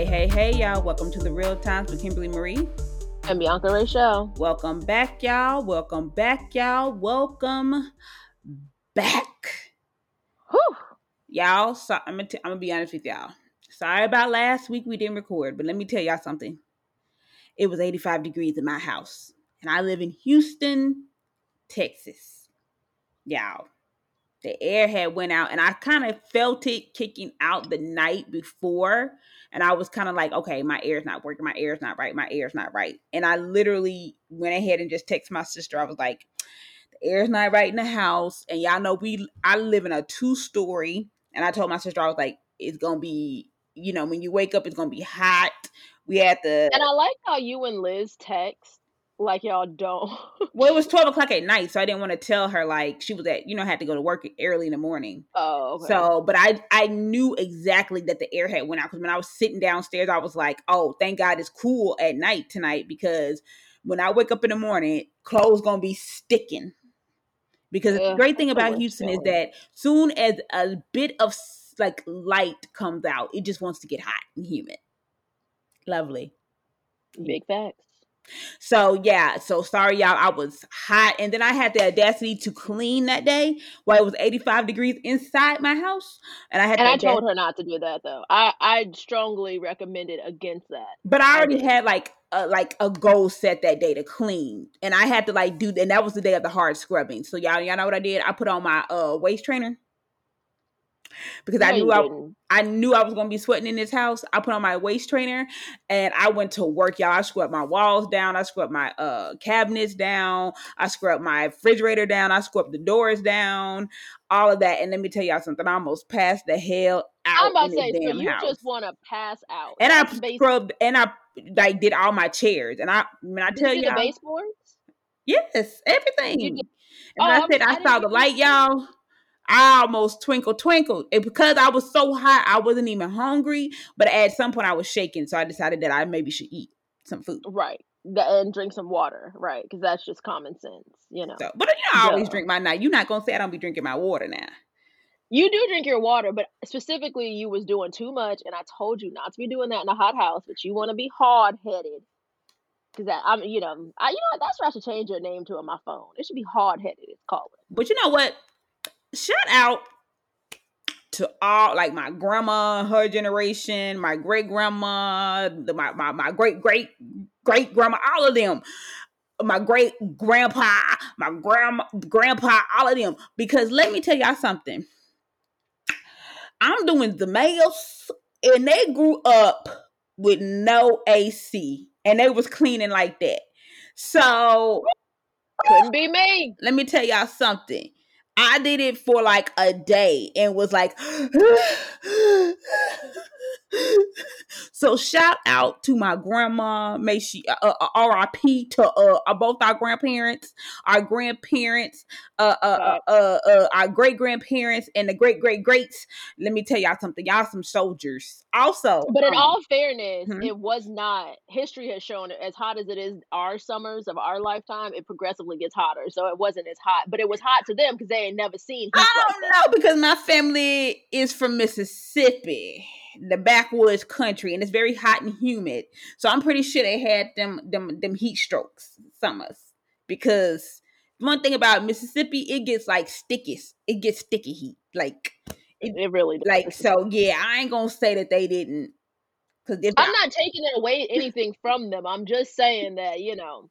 Hey, hey, hey, y'all. Welcome to the Real Times with Kimberly Marie. And Bianca Show. Welcome back, y'all. Welcome back, y'all. Welcome back. Whew. Y'all, so I'm gonna, t- I'm gonna be honest with y'all. Sorry about last week we didn't record, but let me tell y'all something. It was 85 degrees in my house, and I live in Houston, Texas. Y'all, the air had went out, and I kind of felt it kicking out the night before, and I was kind of like, okay, my air's not working, my air's not right, my air's not right, and I literally went ahead and just texted my sister. I was like, the air's not right in the house, and y'all know we I live in a two story, and I told my sister I was like, it's gonna be, you know, when you wake up, it's gonna be hot. We had the And I like how you and Liz text like y'all don't. well, it was twelve o'clock at night, so I didn't want to tell her like she was at you know had to go to work early in the morning. oh, okay. So, but I I knew exactly that the air had went out because when I was sitting downstairs, I was like, oh, thank God it's cool at night tonight because when I wake up in the morning, clothes gonna be sticking. Because the great thing about Houston is that soon as a bit of like light comes out, it just wants to get hot and humid. Lovely. Big facts. So yeah, so sorry y'all, I was hot, and then I had the audacity to clean that day while it was 85 degrees inside my house, and I had And I told her not to do that though. I I strongly recommended against that. But I I already did. had like a like a goal set that day to clean, and I had to like do, and that was the day of the hard scrubbing. So y'all, y'all know what I did? I put on my uh waist trainer because I knew I. I knew I was gonna be sweating in this house. I put on my waist trainer and I went to work, y'all. I scrubbed my walls down, I scrubbed my uh cabinets down, I scrubbed my refrigerator down, I scrubbed the doors down, all of that. And let me tell y'all something, I almost passed the hell out I'm about to say, so you house. just want to pass out. and I That's basic. scrubbed and I like did all my chairs. And I when I tell you the baseboards? Yes, everything. Did. And Oh, I said I, I saw the light, y'all, I almost twinkle twinkle And because I was so hot, I wasn't even hungry. But at some point, I was shaking, so I decided that I maybe should eat some food. Right. And drink some water, right? Because that's just common sense, you know. So, but you know, I always Duh. drink my night. You're not gonna say I don't be drinking my water now. You do drink your water, but specifically, you was doing too much, and I told you not to be doing that in a hot house. But you want to be hard headed, because that I'm, you know, I, you know, what, that's why I should change your name to on my phone. It should be hard headed. It's called. But you know what? Shout out to all like my grandma, her generation, my great grandma, my my my great great great grandma, all of them. my great grandpa, my grandma, grandpa, all of them. Because let me tell y'all something. I'm doing the males, and they grew up with no AC, and they was cleaning like that. So Couldn't be me. let me tell y'all something. I did it for like a day and was like, so shout out to my grandma. May she uh, uh, R.I.P. to uh, uh, both our grandparents, our grandparents, uh, uh, uh, uh, uh, our great grandparents, and the great great greats. Let me tell y'all something. Y'all some soldiers. Also, But in um, all fairness, Mhm. it was not. History has shown as hot as it is our summers of our lifetime, it progressively gets hotter. So it wasn't as hot, but it was hot to them because they ain't never seen I don't that. know because my family is from Mississippi, the backwoods country, and it's very hot and humid. So I'm pretty sure they had them them them heat strokes summers because one thing about Mississippi, it gets like sticky. It gets sticky heat. Like It, it really does. like so yeah, I ain't gonna say that they didn't because if I'm not taking it away anything from them. I'm just saying that you know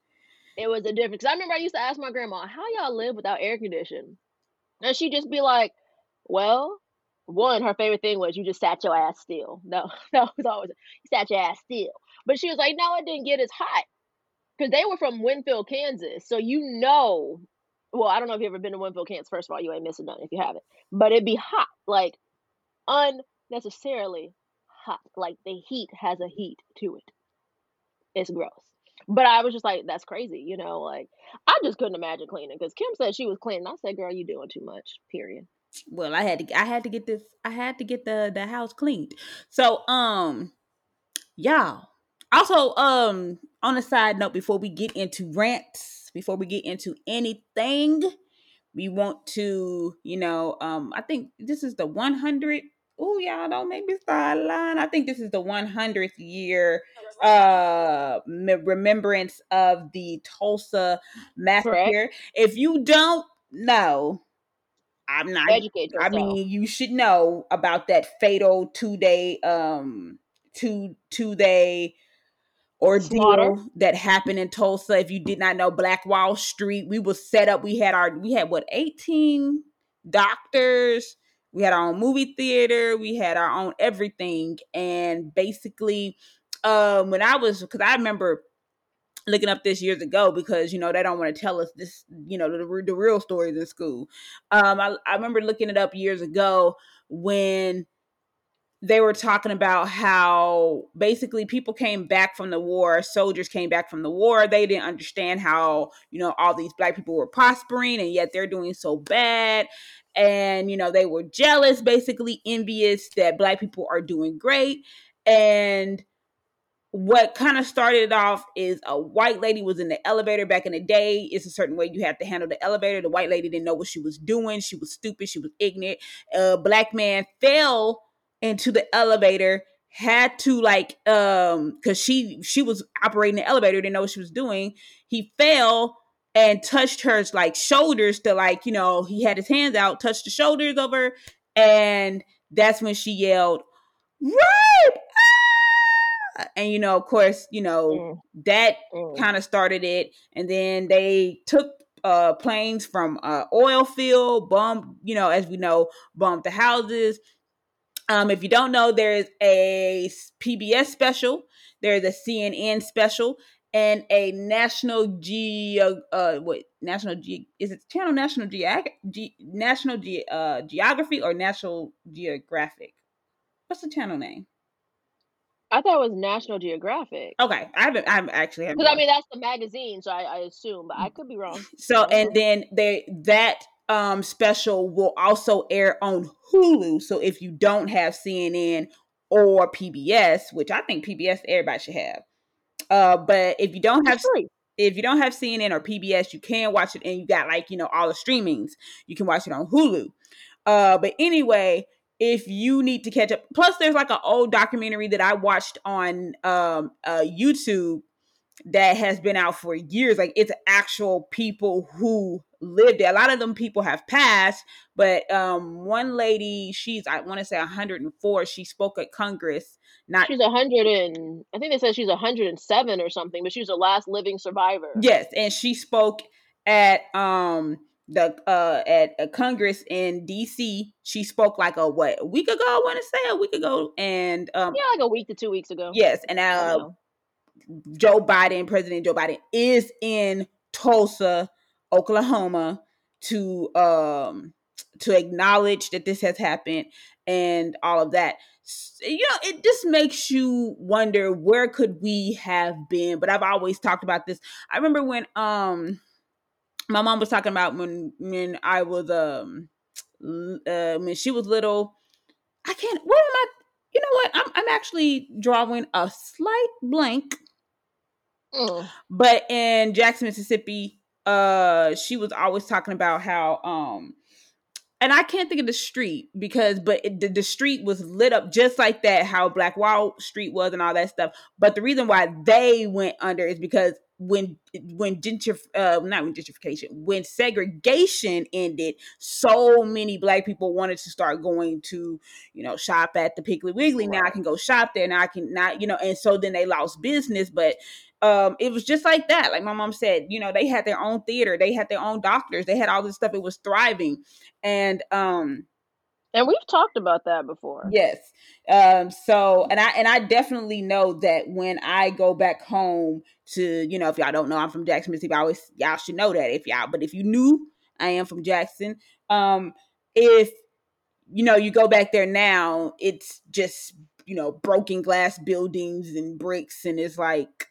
it was a difference. I remember I used to ask my grandma, "How y'all live without air conditioning?" And she'd just be like, "Well." One, her favorite thing was you just sat your ass still. No, no, it was always you sat your ass still. But she was like, no, it didn't get as hot because they were from Winfield, Kansas. So you know, well, I don't know if you've ever been to Winfield, Kansas. First of all, you ain't missing nothing if you haven't. But it'd be hot, like unnecessarily hot. Like the heat has a heat to it. It's gross. But I was just like, that's crazy, you know. Like I just couldn't imagine cleaning because Kim said she was cleaning. I said, girl, you doing too much. Period. Well, I had to I had to get this I had to get the the house cleaned. So um y'all also um on a side note before we get into rants before we get into anything we want to you know um i think this is the 100 oh y'all don't make me start lying. I think this is the 100th year uh remembrance of the Tulsa massacre. Correct. If you don't know, I'm not educate yourself. I mean, you should know about that fatal two day um two two day ordeal Slaughter. that happened in Tulsa. If you did not know Black Wall Street, we was set up. We had our we had what 18 doctors. We had our own movie theater. We had our own everything. And basically, um, when I was because I remember looking up this years ago because you know they don't want to tell us this you know the, the real stories in school um I, I remember looking it up years ago when they were talking about how basically people came back from the war, soldiers came back from the war. They didn't understand how, you know, all these black people were prospering and yet they're doing so bad. And, you know, they were jealous, basically envious that black people are doing great. And what kind of started off is a white lady was in the elevator back in the day. It's a certain way you have to handle the elevator. The white lady didn't know what she was doing. She was stupid. She was ignorant. A black man fell into the elevator had to like um because she she was operating the elevator didn't know what she was doing he fell and touched her like shoulders to like you know he had his hands out touched the shoulders of her and that's when she yelled ah! And you know of course you know mm. that mm. kind of started it and then they took uh planes from uh oil field bombed you know as we know bombed the houses um, if you don't know, there's a PBS special, there's a CNN special, and a National Ge uh what National Ge is it channel National Geog Ge- National Ge- uh, Geography or National Geographic? What's the channel name? I thought it was National Geographic. Okay, I haven't. I'm actually because I mean that's the magazine, so I, I assume, but I could be wrong. So and then they that um, special will also air on Hulu. So if you don't have CNN or PBS, which I think PBS everybody should have, uh, but if you don't have if you don't have CNN or PBS, you can watch it, and you got like you know all the streamings. You can watch it on Hulu. Uh, but anyway, if you need to catch up, plus there's like an old documentary that I watched on um, uh, YouTube that has been out for years. Like it's actual people who lived there. A lot of them people have passed, but um, one lady, she's I want to say 104. She spoke at Congress. Not she's 100 and I think they said she's 107 or something, but she was the last living survivor. Yes, and she spoke at um the uh at a Congress in DC. She spoke like a what a week ago. I want to say a week ago, and um yeah, like a week to two weeks ago. Yes, and uh, Joe Biden, President Joe Biden, is in Tulsa Oklahoma to um to acknowledge that this has happened and all of that you know it just makes you wonder where could we have been but i've always talked about this i remember when um my mom was talking about when when i was um uh, when she was little i can't what am i you know what i'm, I'm actually drawing a slight blank mm. but in jackson mississippi uh she was always talking about how um and I can't think of the street because, but it, the, the street was lit up just like that, how Black Wall Street was and all that stuff. But the reason why they went under is because when when gentrif uh, not when gentrification when segregation ended so many black people wanted to start going to you know shop at the piggly wiggly. Now i can go shop there. Now i can not you know and so then they lost business but um it was just like that. Like my mom said you know they had their own theater. They had their own doctors. They had all this stuff. It was thriving. And um and we've talked about that before. Yes. Um, so and I and I definitely know that when I go back home to, you know, if y'all don't know, I'm from Jackson, Mississippi. I always y'all should know that if y'all, but if you knew I am from Jackson, um, if you know you go back there now, it's just, you know, broken glass buildings and bricks, and it's like,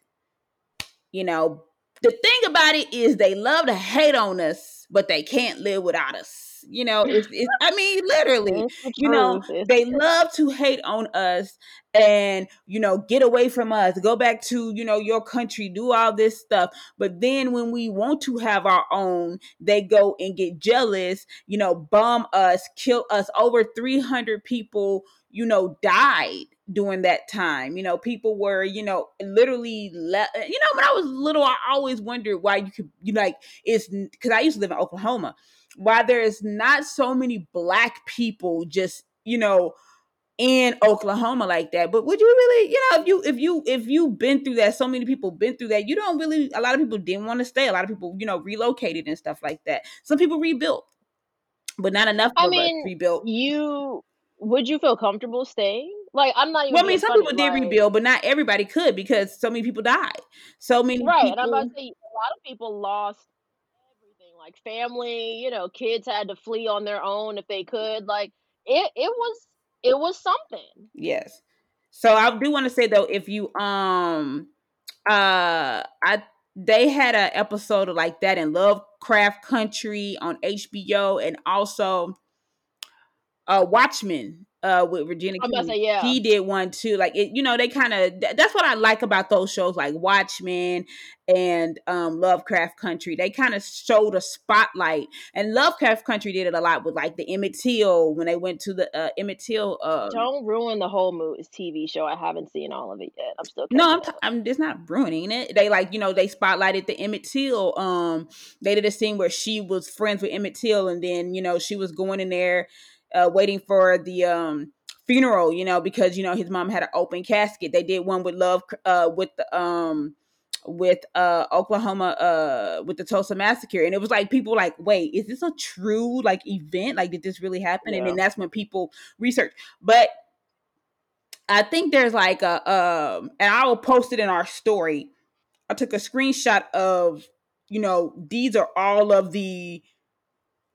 you know, the thing about it is they love to hate on us, but they can't live without us us. You know, it's, it's I mean, literally, you know, they love to hate on us and you know get away from us go back to you know your country do all this stuff but then when we want to have our own they go and get jealous you know bomb us kill us over 300 people you know died during that time you know people were you know literally le- uh, you know when i was little i always wondered why you could you know, like it's because i used to live in oklahoma why there's not so many black people just you know in Oklahoma like that. But would you really, you know, if you if you if you've been through that, so many people been through that, you don't really a lot of people didn't want to stay. A lot of people, you know, relocated and stuff like that. Some people rebuilt, but not enough I mean, rebuilt. you would you feel comfortable staying? Like, I'm not even Well, I mean, some funny. people did Like, rebuild, but not everybody could because so many people died. So many right, and I'm about to say a lot of people lost like family. You know, kids had to flee on their own if they could. Like, it it was it was something. Yes. So I do want to say though, if you um uh I they had an episode of like that in Lovecraft Country on HBO and also uh Watchmen uh with Regina I'm about to King. say, yeah. He did one too. Like it, you know, they kind of that's what I like about those shows like Watchmen and um Lovecraft Country. They kind of showed a spotlight. And Lovecraft Country did it a lot with like the Emmett Till when they went to the uh Emmett Till um Don't ruin the whole Moose TV show. I haven't seen all of it yet. I'm still No, I'm, t-. I'm it's not ruining it. They like, you know, they spotlighted the Emmett Till. Um, they did a scene where she was friends with Emmett Till, and then you know she was going in there, uh, waiting for the um funeral. You know, because you know his mom had an open casket. They did one with love, uh, with the um with uh Oklahoma uh with the Tulsa massacre and it was like people like wait is this a true like event like did this really happen and then that's when people research but I think there's like a um and I will post it in our story. I took a screenshot of, you know, these are all of the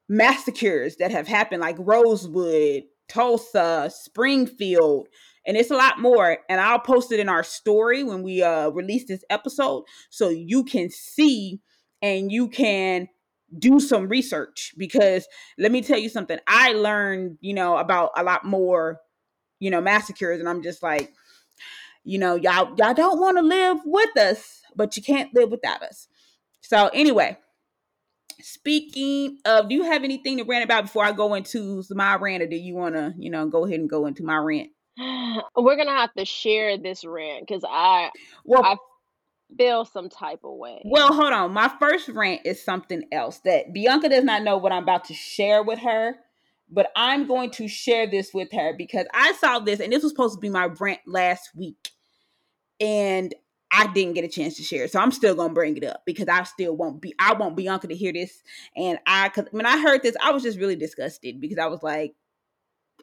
massacres that have happened, like Rosewood, Tulsa, Springfield, and it's a lot more. And I'll post it in our story when we uh release this episode so you can see and you can do some research because let me tell you something. I learned, you know, about a lot more you know, massacres, and I'm just like, you know, y'all y'all don't want to live with us, but you can't live without us. So anyway, speaking of, do you have anything to rant about before I go into my rant, or do you want to, you know, go ahead and go into my rant? We're gonna have to share this rant because I Well, I feel some type of way. well, hold on. My first rant is something else that Bianca does not know what I'm about to share with her, but I'm going to share this with her because I saw this, and this was supposed to be my rant last week, and I didn't get a chance to share it, so I'm still gonna bring it up because I still won't be. I want Bianca to hear this, and I, cause when I heard this, I was just really disgusted because I was like,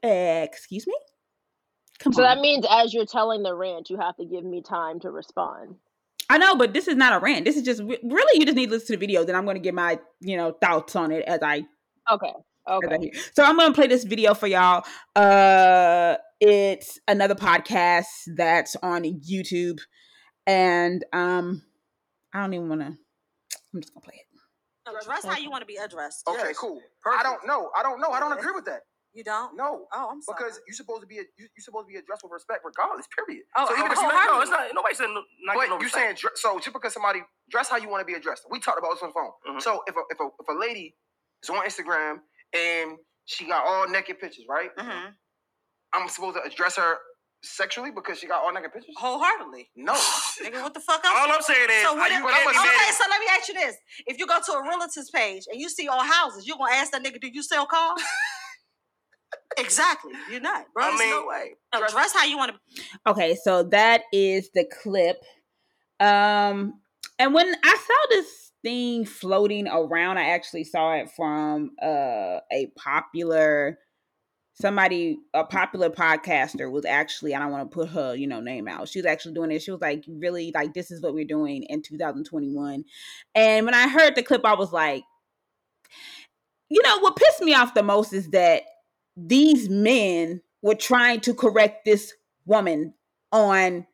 eh, "Excuse me." Come So on. that means as you're telling the rant, you have to give me time to respond. I know, but this is not a rant. This is just really you just need to listen to the video. Then I'm going to get my you know thoughts on it as I Okay. I Okay. So I'm going to play this video for y'all. Uh, it's another podcast that's on YouTube, and um, I don't even want to. I'm just gonna play it. Address how you want to be addressed. Okay, Yes. cool. I don't know. I don't know. I don't agree with that. You don't? No. Oh, I'm sorry. Because you're supposed to be a, you, you're supposed to be addressed with respect, regardless. Period. Oh, so even oh, if you oh, no, it's not. Nobody said no, not But no you're saying dr- so just because somebody dress how you want to be addressed. We talked about this on the phone. Mhm. So if a, if a if a lady is on Instagram and she got all naked pictures, right? Mm-hmm. I'm supposed to address her sexually because she got all naked pictures? Wholeheartedly. No. Nigga, what the fuck else? All I'm saying is, So are what you if- But I'm getting a- okay, mad? so let me ask you this: If you go to a realtor's page and you see all houses, you're gonna ask that nigga, "Do you sell cars?" exactly. You're not, bro. I There's mean, no way. Address how you want to. Okay, so that is the clip. Um, and when I saw this thing floating around, I actually saw it from uh a popular somebody a popular podcaster was actually i don't want to put her you know name out she was actually doing it she was like really like this is what we're doing in 2021 and when i heard the clip i was like you know what pissed me off the most is that these men were trying to correct this woman on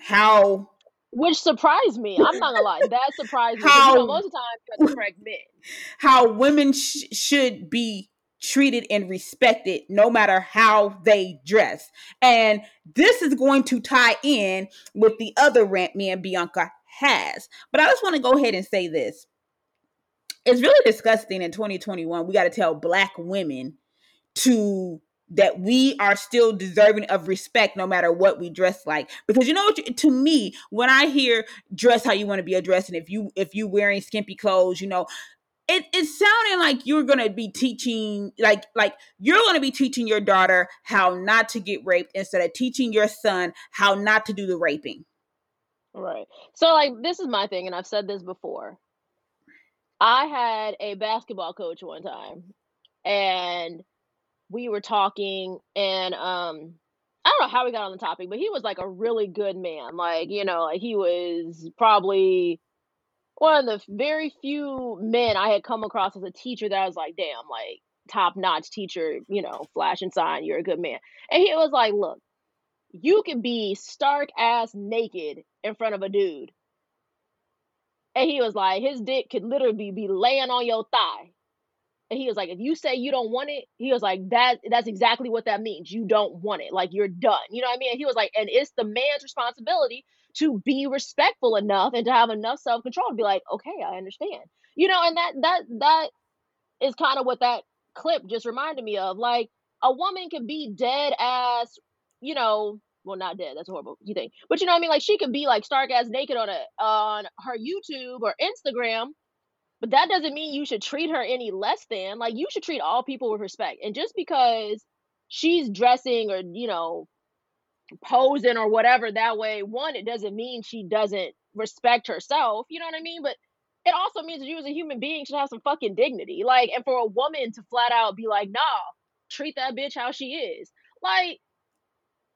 how which surprised me. I'm not gonna lie, that surprised me. How- You know, most of the time you have to correct men. how women sh- should be treated and respected no matter how they dress. And this is going to tie in with the other rant me and Bianca has. But I just want to go ahead and say this. It's really disgusting in 2021. We got to tell black women to that we are still deserving of respect no matter what we dress like because you know what to me when i hear dress how you want to be addressed and if you if you wearing skimpy clothes you know it, it's sounding like you're gonna be teaching like like you're gonna be teaching your daughter how not to get raped instead of teaching your son how not to do the raping Right. So like this is my thing, and I've said this before. I had a basketball coach one time, and we were talking, and um, I don't know how we got on the topic, but he was like a really good man. Like you know, like he was probably one of the very few men I had come across as a teacher that I was like, damn, like top notch teacher. You know, flash and sign, you're a good man. And he was like, look you can be stark ass naked in front of a dude. And he was like, his dick could literally be laying on your thigh. And he was like, if you say you don't want it, he was like, that that's exactly what that means. You don't want it. Like you're done. You know what I mean? And he was like, and it's the man's responsibility to be respectful enough and to have enough self-control to be like, okay, I understand. You know, and that that that is kind of what that clip just reminded me of. Like a woman can be dead ass, you know, well not dead, that's horrible, you think. But you know what I mean? Like she could be like stark ass naked on a on her YouTube or Instagram, but that doesn't mean you should treat her any less than. Like you should treat all people with respect. And just because she's dressing or, you know, posing or whatever that way, one, it doesn't mean she doesn't respect herself. You know what I mean? But it also means that you as a human being should have some fucking dignity. Like, and for a woman to flat out be like, nah, treat that bitch how she is. Like,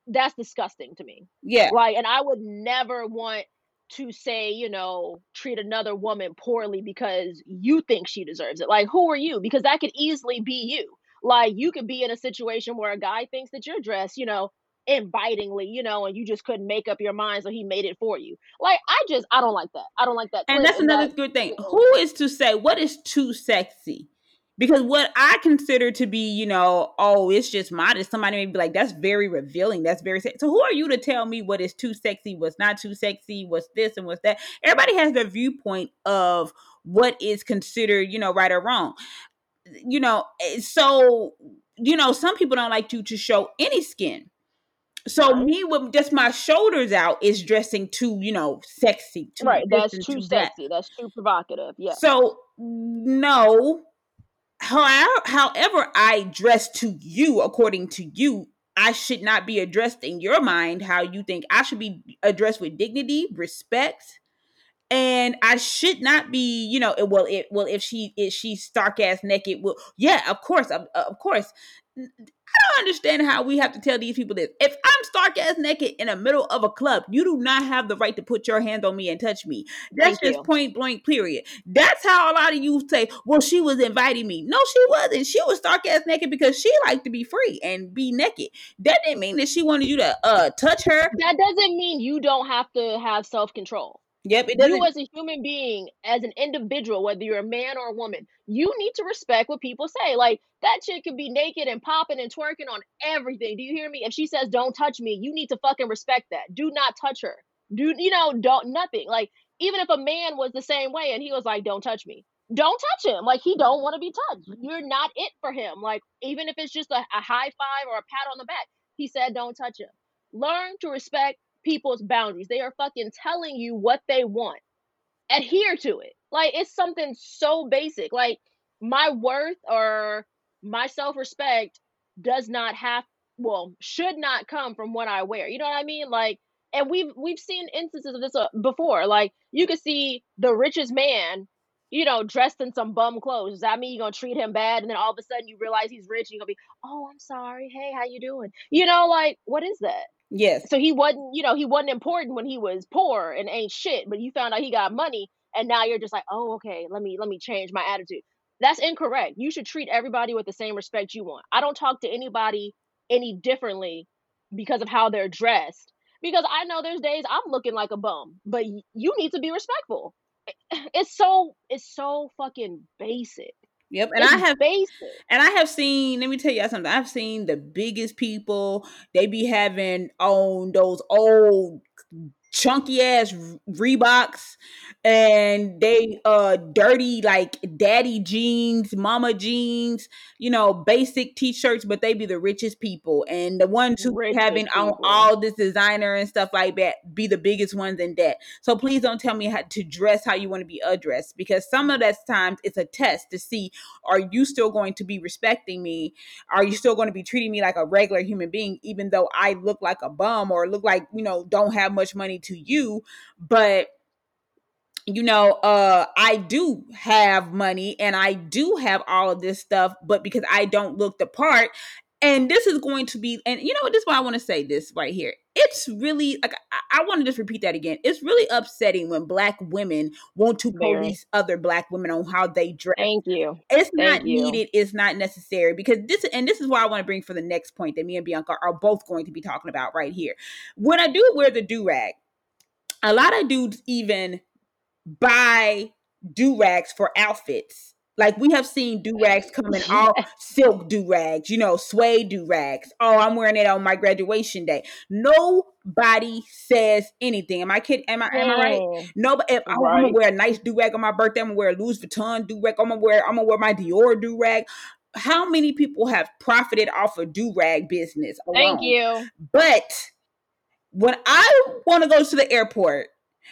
that's disgusting to me. yeah Like, and I would never want to say, you know, treat another woman poorly because you think she deserves it. Like, who are you? Because that could easily be you. Like, you could be in a situation where a guy thinks that you're dressed, you know, invitingly, you know, and you just couldn't make up your mind, so he made it for you. Like, I just, I don't like that. I don't like that. and that's another that- good thing you know- who is to say what is too sexy because what i consider to be you know oh it's just modest somebody may be like that's very revealing that's very sexy. so who are you to tell me what is too sexy what's not too sexy what's this and what's that everybody has their viewpoint of what is considered you know right or wrong you know eh, so you know some people don't like you to show any skin so Right. me with just my shoulders out is dressing too you know sexy too Right, that's too that. sexy. That's too provocative. Yeah. So no, however, however I dress to you, according to you, I should not be addressed in your mind how you think I should be addressed with dignity, respect, and I should not be, you know, it- well, it well if she if she's stark ass naked, well, yeah, of course, of, of course. I don't understand how we have to tell these people this. If I'm stark ass naked in the middle of a club, you do not have the right to put your hands on me and touch me. That's Thank just you. point blank, period. That's how a lot of you say, well, she was inviting me. No, she wasn't. She was stark ass naked because she liked to be free and be naked. That didn't mean that she wanted you to uh touch her. That doesn't mean you don't have to have self control. Yep, it doesn't. You, as a human being, as an individual, whether you're a man or a woman, you need to respect what people say. Like that chick could be naked and popping and twerking on everything. Do you hear me? If she says "Don't touch me," you need to fucking respect that. Do not touch her. Do you know? Don't nothing. Like even if a man was the same way and he was like, "Don't touch me," don't touch him. Like he don't want to be touched. You're not it for him. Like even if it's just a, a high five or a pat on the back, he said, "Don't touch him." Learn to respect people's boundaries. They are fucking telling you what they want. Adhere to it. Like it's something so basic. Like my worth or my self-respect does not have well, should not come from what I wear. You know what I mean? Like and we've we've seen instances of this uh, before. Like you could see the richest man, you know, dressed in some bum clothes. Does that mean you're gonna treat him bad and then all of a sudden you realize he's rich and you're gonna be, oh, I'm sorry. Hey, how you doing? You know, like what is that? Yes. So he wasn't, you know, he wasn't important when he was poor and ain't shit, but you found out he got money and now you're just like, "Oh, okay, let me let me change my attitude." That's incorrect. You should treat everybody with the same respect you want. I don't talk to anybody any differently because of how they're dressed. because I know there's days I'm looking like a bum, but you need to be respectful. It's so it's so fucking basic. Yep. And It's I have basic. and I have seen, let me tell you something. I've seen the biggest people, they be having on those old chunky ass Reeboks and they uh dirty like daddy jeans, mama jeans, you know, basic t-shirts, but they be the richest people. And the ones who Richest having on all this designer and stuff like that be the biggest ones in debt. So please don't tell me how to dress how you want to be addressed because some of that times it's a test to see are you still going to be respecting me? Are you still going to be treating me like a regular human being, even though I look like a bum or look like, you know, don't have much money to you? But you know, uh, I do have money and I do have all of this stuff, but because I don't look the part, and this is going to be, and you know, this is why I want to say this right here. It's really like I, I want to just repeat that again. It's really upsetting when black women want to Very. police other black women on how they dress Thank you. it's Thank not you. needed it's not necessary because this and this is why i want to bring for the next point that me and bianca are both going to be talking about right here when i do wear the do-rag a lot of dudes even buy do-rags for outfits like we have seen do-rags come in all silk do-rags you know suede do-rags oh i'm wearing it on my graduation day nobody says anything am i kid? am i am i right no, but if I'm, I'm gonna wear a nice do rag on my birthday, I'm gonna wear a Louis Vuitton do rag. I'm gonna wear I'm gonna wear my Dior do rag. How many people have profited off of do rag business? Thank you. But when I want to go to the airport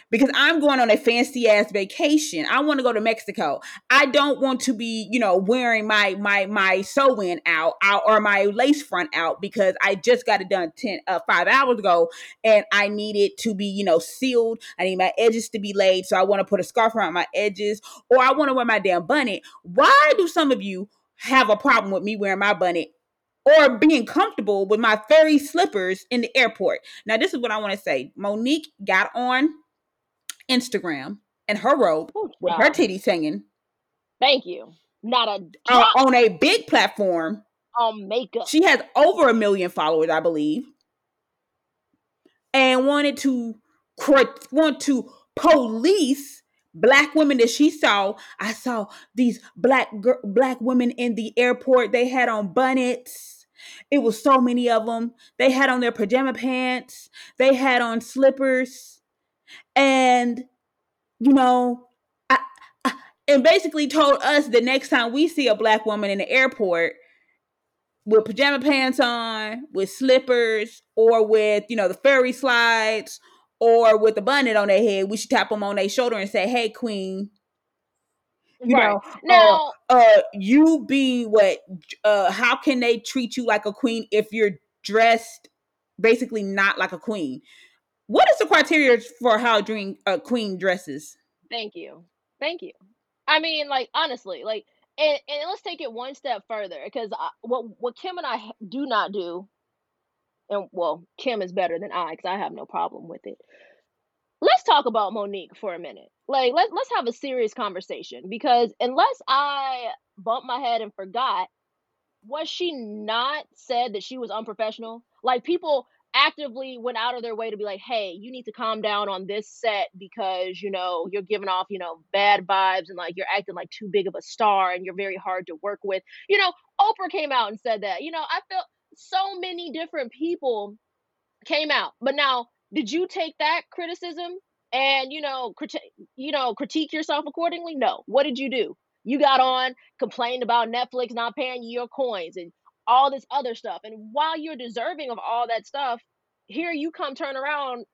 because I'm going on a fancy ass vacation, I want to go to Mexico. I don't want to be, you know, wearing my my my sew in out, out or my lace front out because I just got it done ten uh, five hours ago and I need it to be, you know, sealed. I need my edges to be laid, so I want to put a scarf around my edges, or I want to wear my damn bonnet. Why do some of you have a problem with me wearing my bonnet or being comfortable with my fairy slippers in the airport. Now, this is what I want to say. Mo'Nique got on Instagram in her robe Ooh, with her titties hanging Thank you. Not a uh, on a big platform. on makeup. She has over a million followers, I believe, and wanted to want to police black women that she saw. I saw these black black women in the airport. They had on bonnets. It was so many of them. They had on their pajama pants. They had on slippers, and you know, I, I, and basically told us the next time we see a black woman in the airport with pajama pants on, with slippers, or with you know the fairy slides, or with a bonnet on their head, we should tap them on their shoulder and say, "Hey, queen." You right. know, Now, uh, you be what? Uh, how can they treat you like a queen if you're dressed basically not like a queen? What is the criteria for how dream a queen dresses? thank you. Thank you. I mean, like honestly, like and, and let's take it one step further because what what Kim and I do not do, and well, Kim is better than I because I have no problem with it. Let's talk about Mo'Nique for a minute. Like let let's have a serious conversation because unless I bumped my head and forgot, was she not said that she was unprofessional? Like people actively went out of their way to be like, "Hey, you need to calm down on this set because, you know, you're giving off, you know, bad vibes and like you're acting like too big of a star and you're very hard to work with." You know, Oprah came out and said that. You know, I felt so many different people came out. But now, did you take that criticism and, you know, criti- you know, critique yourself accordingly? No. What did you do? You got on, complained about Netflix not paying you your coins and all this other stuff. And while you're deserving of all that stuff, here you come turn around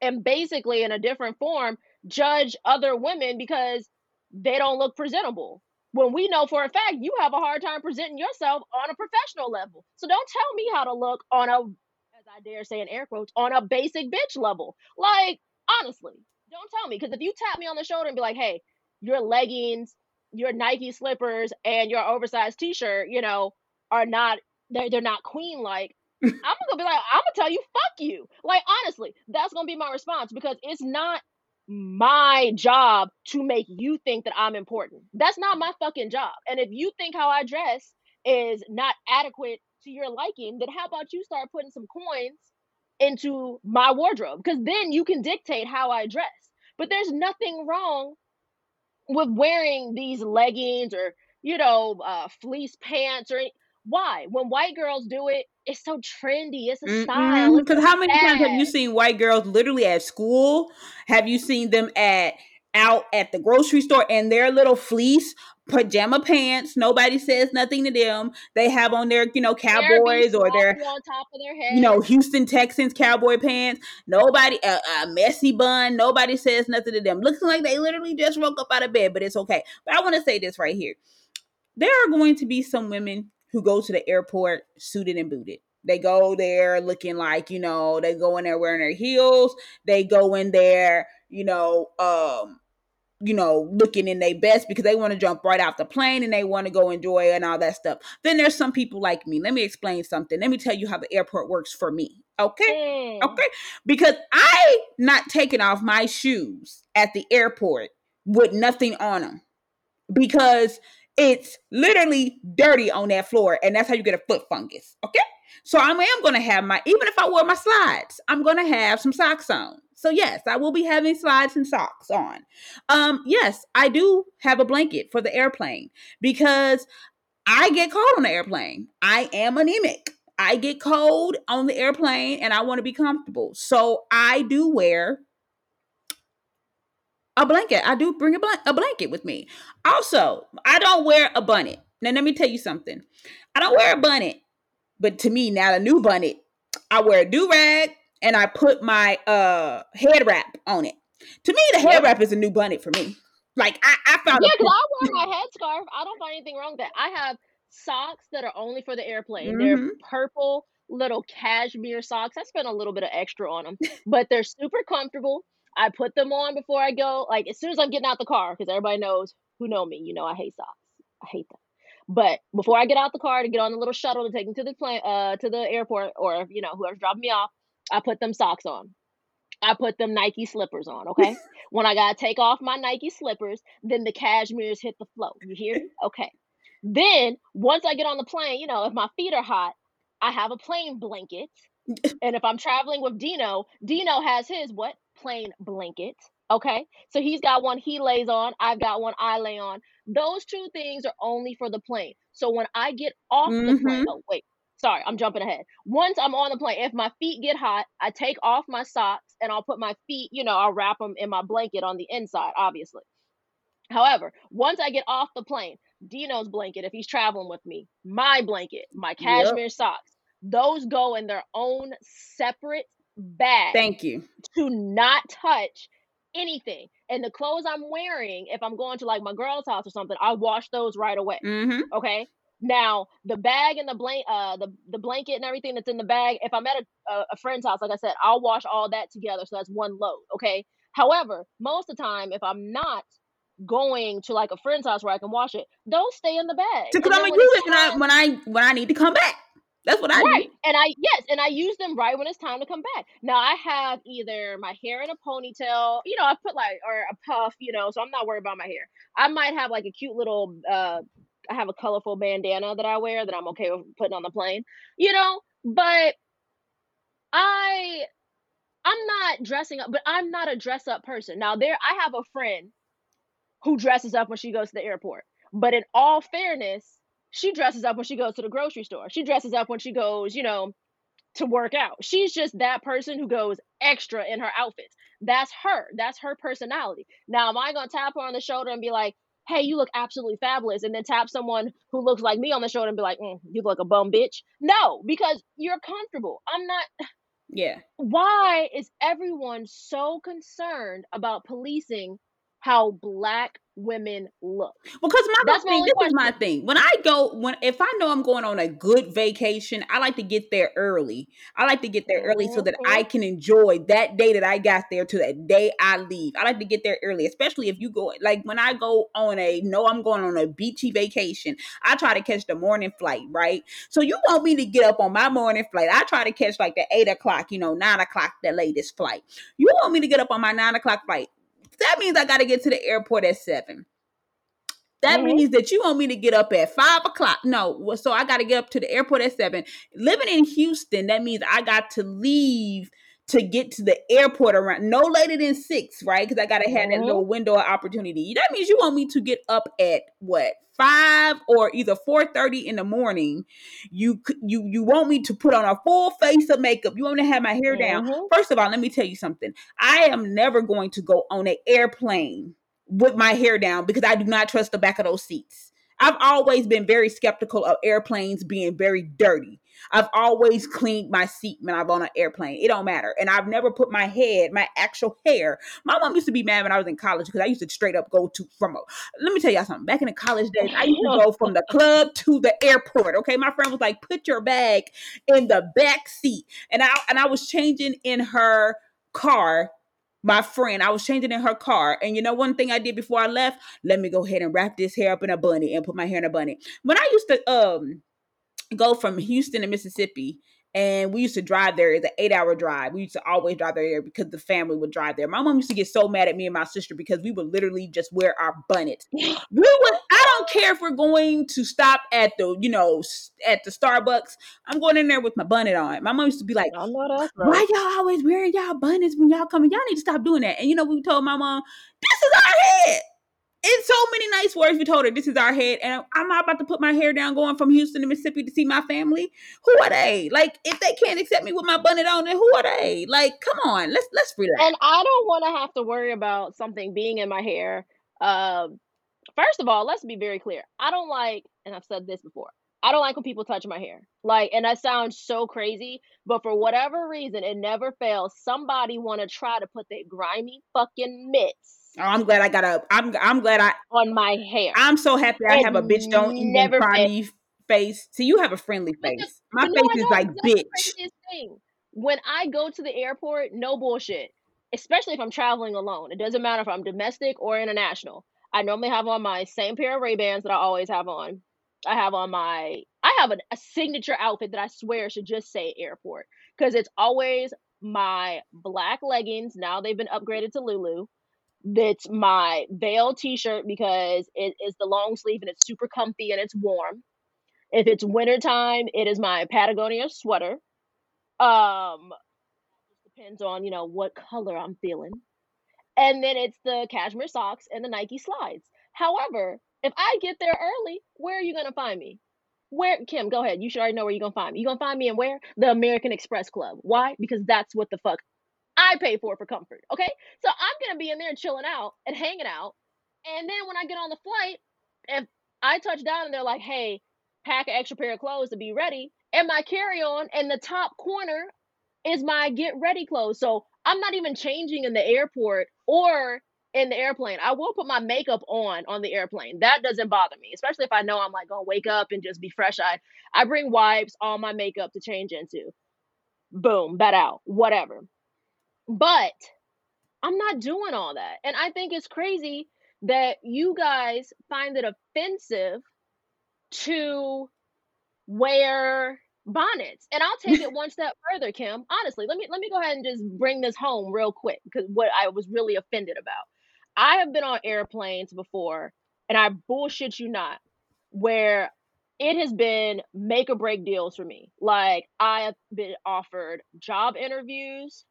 and basically in a different form judge other women because they don't look presentable. When we know for a fact you have a hard time presenting yourself on a professional level. So don't tell me how to look on a as I dare say in air quotes, on a basic bitch level. Like, honestly, don't tell me. Because if you tap me on the shoulder and be like, hey, your leggings, your Nike slippers, and your oversized t-shirt, you know, are not they're they're not queen like. I'm gonna be like, I'm gonna tell you, fuck you. Like, honestly, that's gonna be my response because it's not my job to make you think that I'm important. That's not my fucking job. And if you think how I dress is not adequate to your liking, then how about you start putting some coins into my wardrobe because then you can dictate how I dress. But there's nothing wrong with wearing these leggings or you know uh, fleece pants or why when white girls do it it's so trendy it's a style it's Because how many times have you seen white girls literally at school? Have you seen them at out at the grocery store in their little fleece pajama pants? Nobody says nothing to them. They have on their you know cowboys or their on top of their head you know Houston Texans cowboy pants. Nobody a, a messy bun. Nobody says nothing to them. Looks like they literally just woke up out of bed, but it's okay. But I want to say this right here. There are going to be some women who go to the airport suited and booted. They go there looking like, you know, they go in there wearing their heels. They go in there, you know, um, you know, looking in their best because they want to jump right off the plane and they want to go enjoy and all that stuff. Then there's some people like me. Let me explain something. Let me tell you how the airport works for me. Okay? Mm. Okay? Because I not taking off my shoes at the airport with nothing on them because it's literally dirty on that floor and that's how you get a foot fungus. Okay? So I am going to have my even if I wear my slides, I'm going to have some socks on. So yes, I will be having slides and socks on. Um yes, I do have a blanket for the airplane because I get cold on the airplane. I am anemic. I get cold on the airplane and I want to be comfortable. So I do wear a blanket. I do bring a, blan- a blanket with me. Also, I don't wear a bonnet. Now, let me tell you something. I don't wear a bonnet, but to me, now a new bonnet, I wear a do rag and I put my uh head wrap on it. To me, the head wrap is a new bonnet for me. Like I, I found Yeah, because I wear my headscarf. I don't find anything wrong with that. I have socks that are only for the airplane. They're Mhm. purple little cashmere socks. I spent a little bit of extra on them, but they're super comfortable. I put them on before I go. Like as soon as I'm getting out the car, because everybody knows who know me. You know I hate socks. I hate them. But before I get out the car to get on the little shuttle to take me to the plane, uh, to the airport, or you know whoever's dropping me off, I put them socks on. I put them Nike slippers on, okay? when I gotta take off my Nike slippers, then the cashmere's hit the flow. You hear me? Okay. Then once I get on the plane, you know, if my feet are hot, I have a plane blanket. and if I'm traveling with Dino, Dino has his what? Plane blanket. Okay. So he's got one he lays on, I've got one I lay on. Those two things are only for the plane. So when I get off the plane, Mhm. oh wait, sorry, I'm jumping ahead. Once I'm on the plane, if my feet get hot, I take off my socks and I'll put my feet, you know, I'll wrap them in my blanket on the inside, obviously. However, once I get off the plane, Dino's blanket, if he's traveling with me, my blanket, my Yep. cashmere socks, those go in their own separate bag Thank you. to not touch anything. And the clothes I'm wearing, if I'm going to like my girl's house or something, I wash those right away. Mm-hmm. Okay. Now the bag and the blank, uh, the the blanket and everything that's in the bag. If I'm at a, a, a friend's house, like I said, I'll wash all that together, so that's one load. Okay. However, most of the time, if I'm not going to like a friend's house where I can wash it, those stay in the bag. Because I'm gonna when use it when I when I when I need to come back. That's what I right do. and i yes and i use them right when it's time to come back now i have either my hair in a ponytail you know i put like or a puff you know so i'm not worried about my hair i might have like a cute little uh i have a colorful bandana that i wear that i'm okay with putting on the plane you know but i i'm not dressing up but i'm not a dress up person now there i have a friend who dresses up when she goes to the airport but in all fairness she dresses up when she goes to the grocery store. She dresses up when she goes, you know, to work out. She's just that person who goes extra in her outfits. That's her. That's her personality. Now, am I going to tap her on the shoulder and be like, hey, you look absolutely fabulous, and then tap someone who looks like me on the shoulder and be like, mm, you look like a bum bitch? No, because you're comfortable. I'm not. Yeah. Why is everyone so concerned about policing how black women look? Because my That's thing, this is my thing. When I go, when if I know I'm going on a good vacation, I like to get there early. I like to get there early so that Mhm. I can enjoy that day that I got there to that day I leave. I like to get there early, especially if you go like when I go on a no, I'm going on a beachy vacation. I try to catch the morning flight, right? So you want me to get up on my morning flight? I try to catch like the eight o'clock, you know, nine o'clock, the latest flight. You want me to get up on my nine o'clock flight? That means I got to get to the airport at seven. That Mhm. means that you want me to get up at five o'clock. No, so I got to get up to the airport at seven. Living in Houston, that means I got to leave to get to the airport around no later than six, right? Because I got to have that Mhm. little window of opportunity. That means you want me to get up at what five or either four thirty in the morning. You you you want me to put on a full face of makeup. You want me to have my hair down. Mhm. First of all, let me tell you something. I am never going to go on an airplane with my hair down because I do not trust the back of those seats. I've always been very skeptical of airplanes being very dirty. I've always cleaned my seat when I'm on an airplane. It don't matter. And I've never put my head, my actual hair. My mom used to be mad when I was in college because I used to straight up go to from a let me tell y'all something. Back in the college days, I used to go from the club to the airport. Okay. My friend was like, put your bag in the back seat. And I and I was changing in her car my friend, I was changing in her car. And you know, one thing I did before I left, let me go ahead and wrap this hair up in a bunny and put my hair in a bunny. When I used to um go from Houston to Mississippi, and we used to drive there. It's an eight hour drive. We used to always drive there because the family would drive there. My mom used to get so mad at me and my sister because we would literally just wear our bonnets. We would. I don't care if we're going to stop at the, you know, at the Starbucks. I'm going in there with my bonnet on. My mom used to be like, that's why y'all always wearing y'all bonnets when y'all coming? Y'all need to stop doing that. And you know, we told my mom, this is our head. In so many nice words, we told her this is our head, and I'm not about to put my hair down going from Houston to Mississippi to see my family. Who are they? Like, if they can't accept me with my bonnet on, then who are they? Like, come on, let's let's relax. And I don't want to have to worry about something being in my hair. Um, first of all, let's be very clear. I don't like, and I've said this before. I don't like when people touch my hair. Like, and that sounds so crazy, but for whatever reason, it never fails. Somebody want to try to put their grimy fucking mitts Oh, I'm glad I got a. I'm I'm glad I. on my hair. I'm so happy I have a bitch don't even fails. me face. See, you have a friendly face. My no, face is like That's bitch. When I go to the airport, no bullshit. Especially if I'm traveling alone. It doesn't matter if I'm domestic or international. I normally have on my same pair of Ray Bans that I always have on. I have on my. I have a, a signature outfit that I swear should just say airport because it's always my black leggings. Now they've been upgraded to Lulu. That's my veil T-shirt because it is the long sleeve and it's super comfy and it's warm. If it's wintertime, it is my Patagonia sweater. Um, depends on you know what color I'm feeling. And then it's the cashmere socks and the Nike slides. However, if I get there early, where are you gonna find me? Where Kim, go ahead. You should already know where you're gonna find me. You're gonna find me in where? The American Express Club. Why? Because that's what the fuck I pay for for comfort. Okay? So I'm gonna be in there chilling out and hanging out. And then when I get on the flight, if I touch down and they're like, hey, pack an extra pair of clothes to be ready, and my carry-on in the top corner is my get ready clothes. So I'm not even changing in the airport or in the airplane. I will put my makeup on on the airplane. That doesn't bother me, especially if I know I'm like gonna wake up and just be fresh eyed. I bring wipes, all my makeup to change into. Boom, that out, whatever. But I'm not doing all that. And I think it's crazy that you guys find it offensive to wear bonnets. And I'll take it one step further, Kim. Honestly, let me let me go ahead and just bring this home real quick because what I was really offended about. I have been on airplanes before, and I bullshit you not, where it has been make or break deals for me. Like I have been offered job interviews.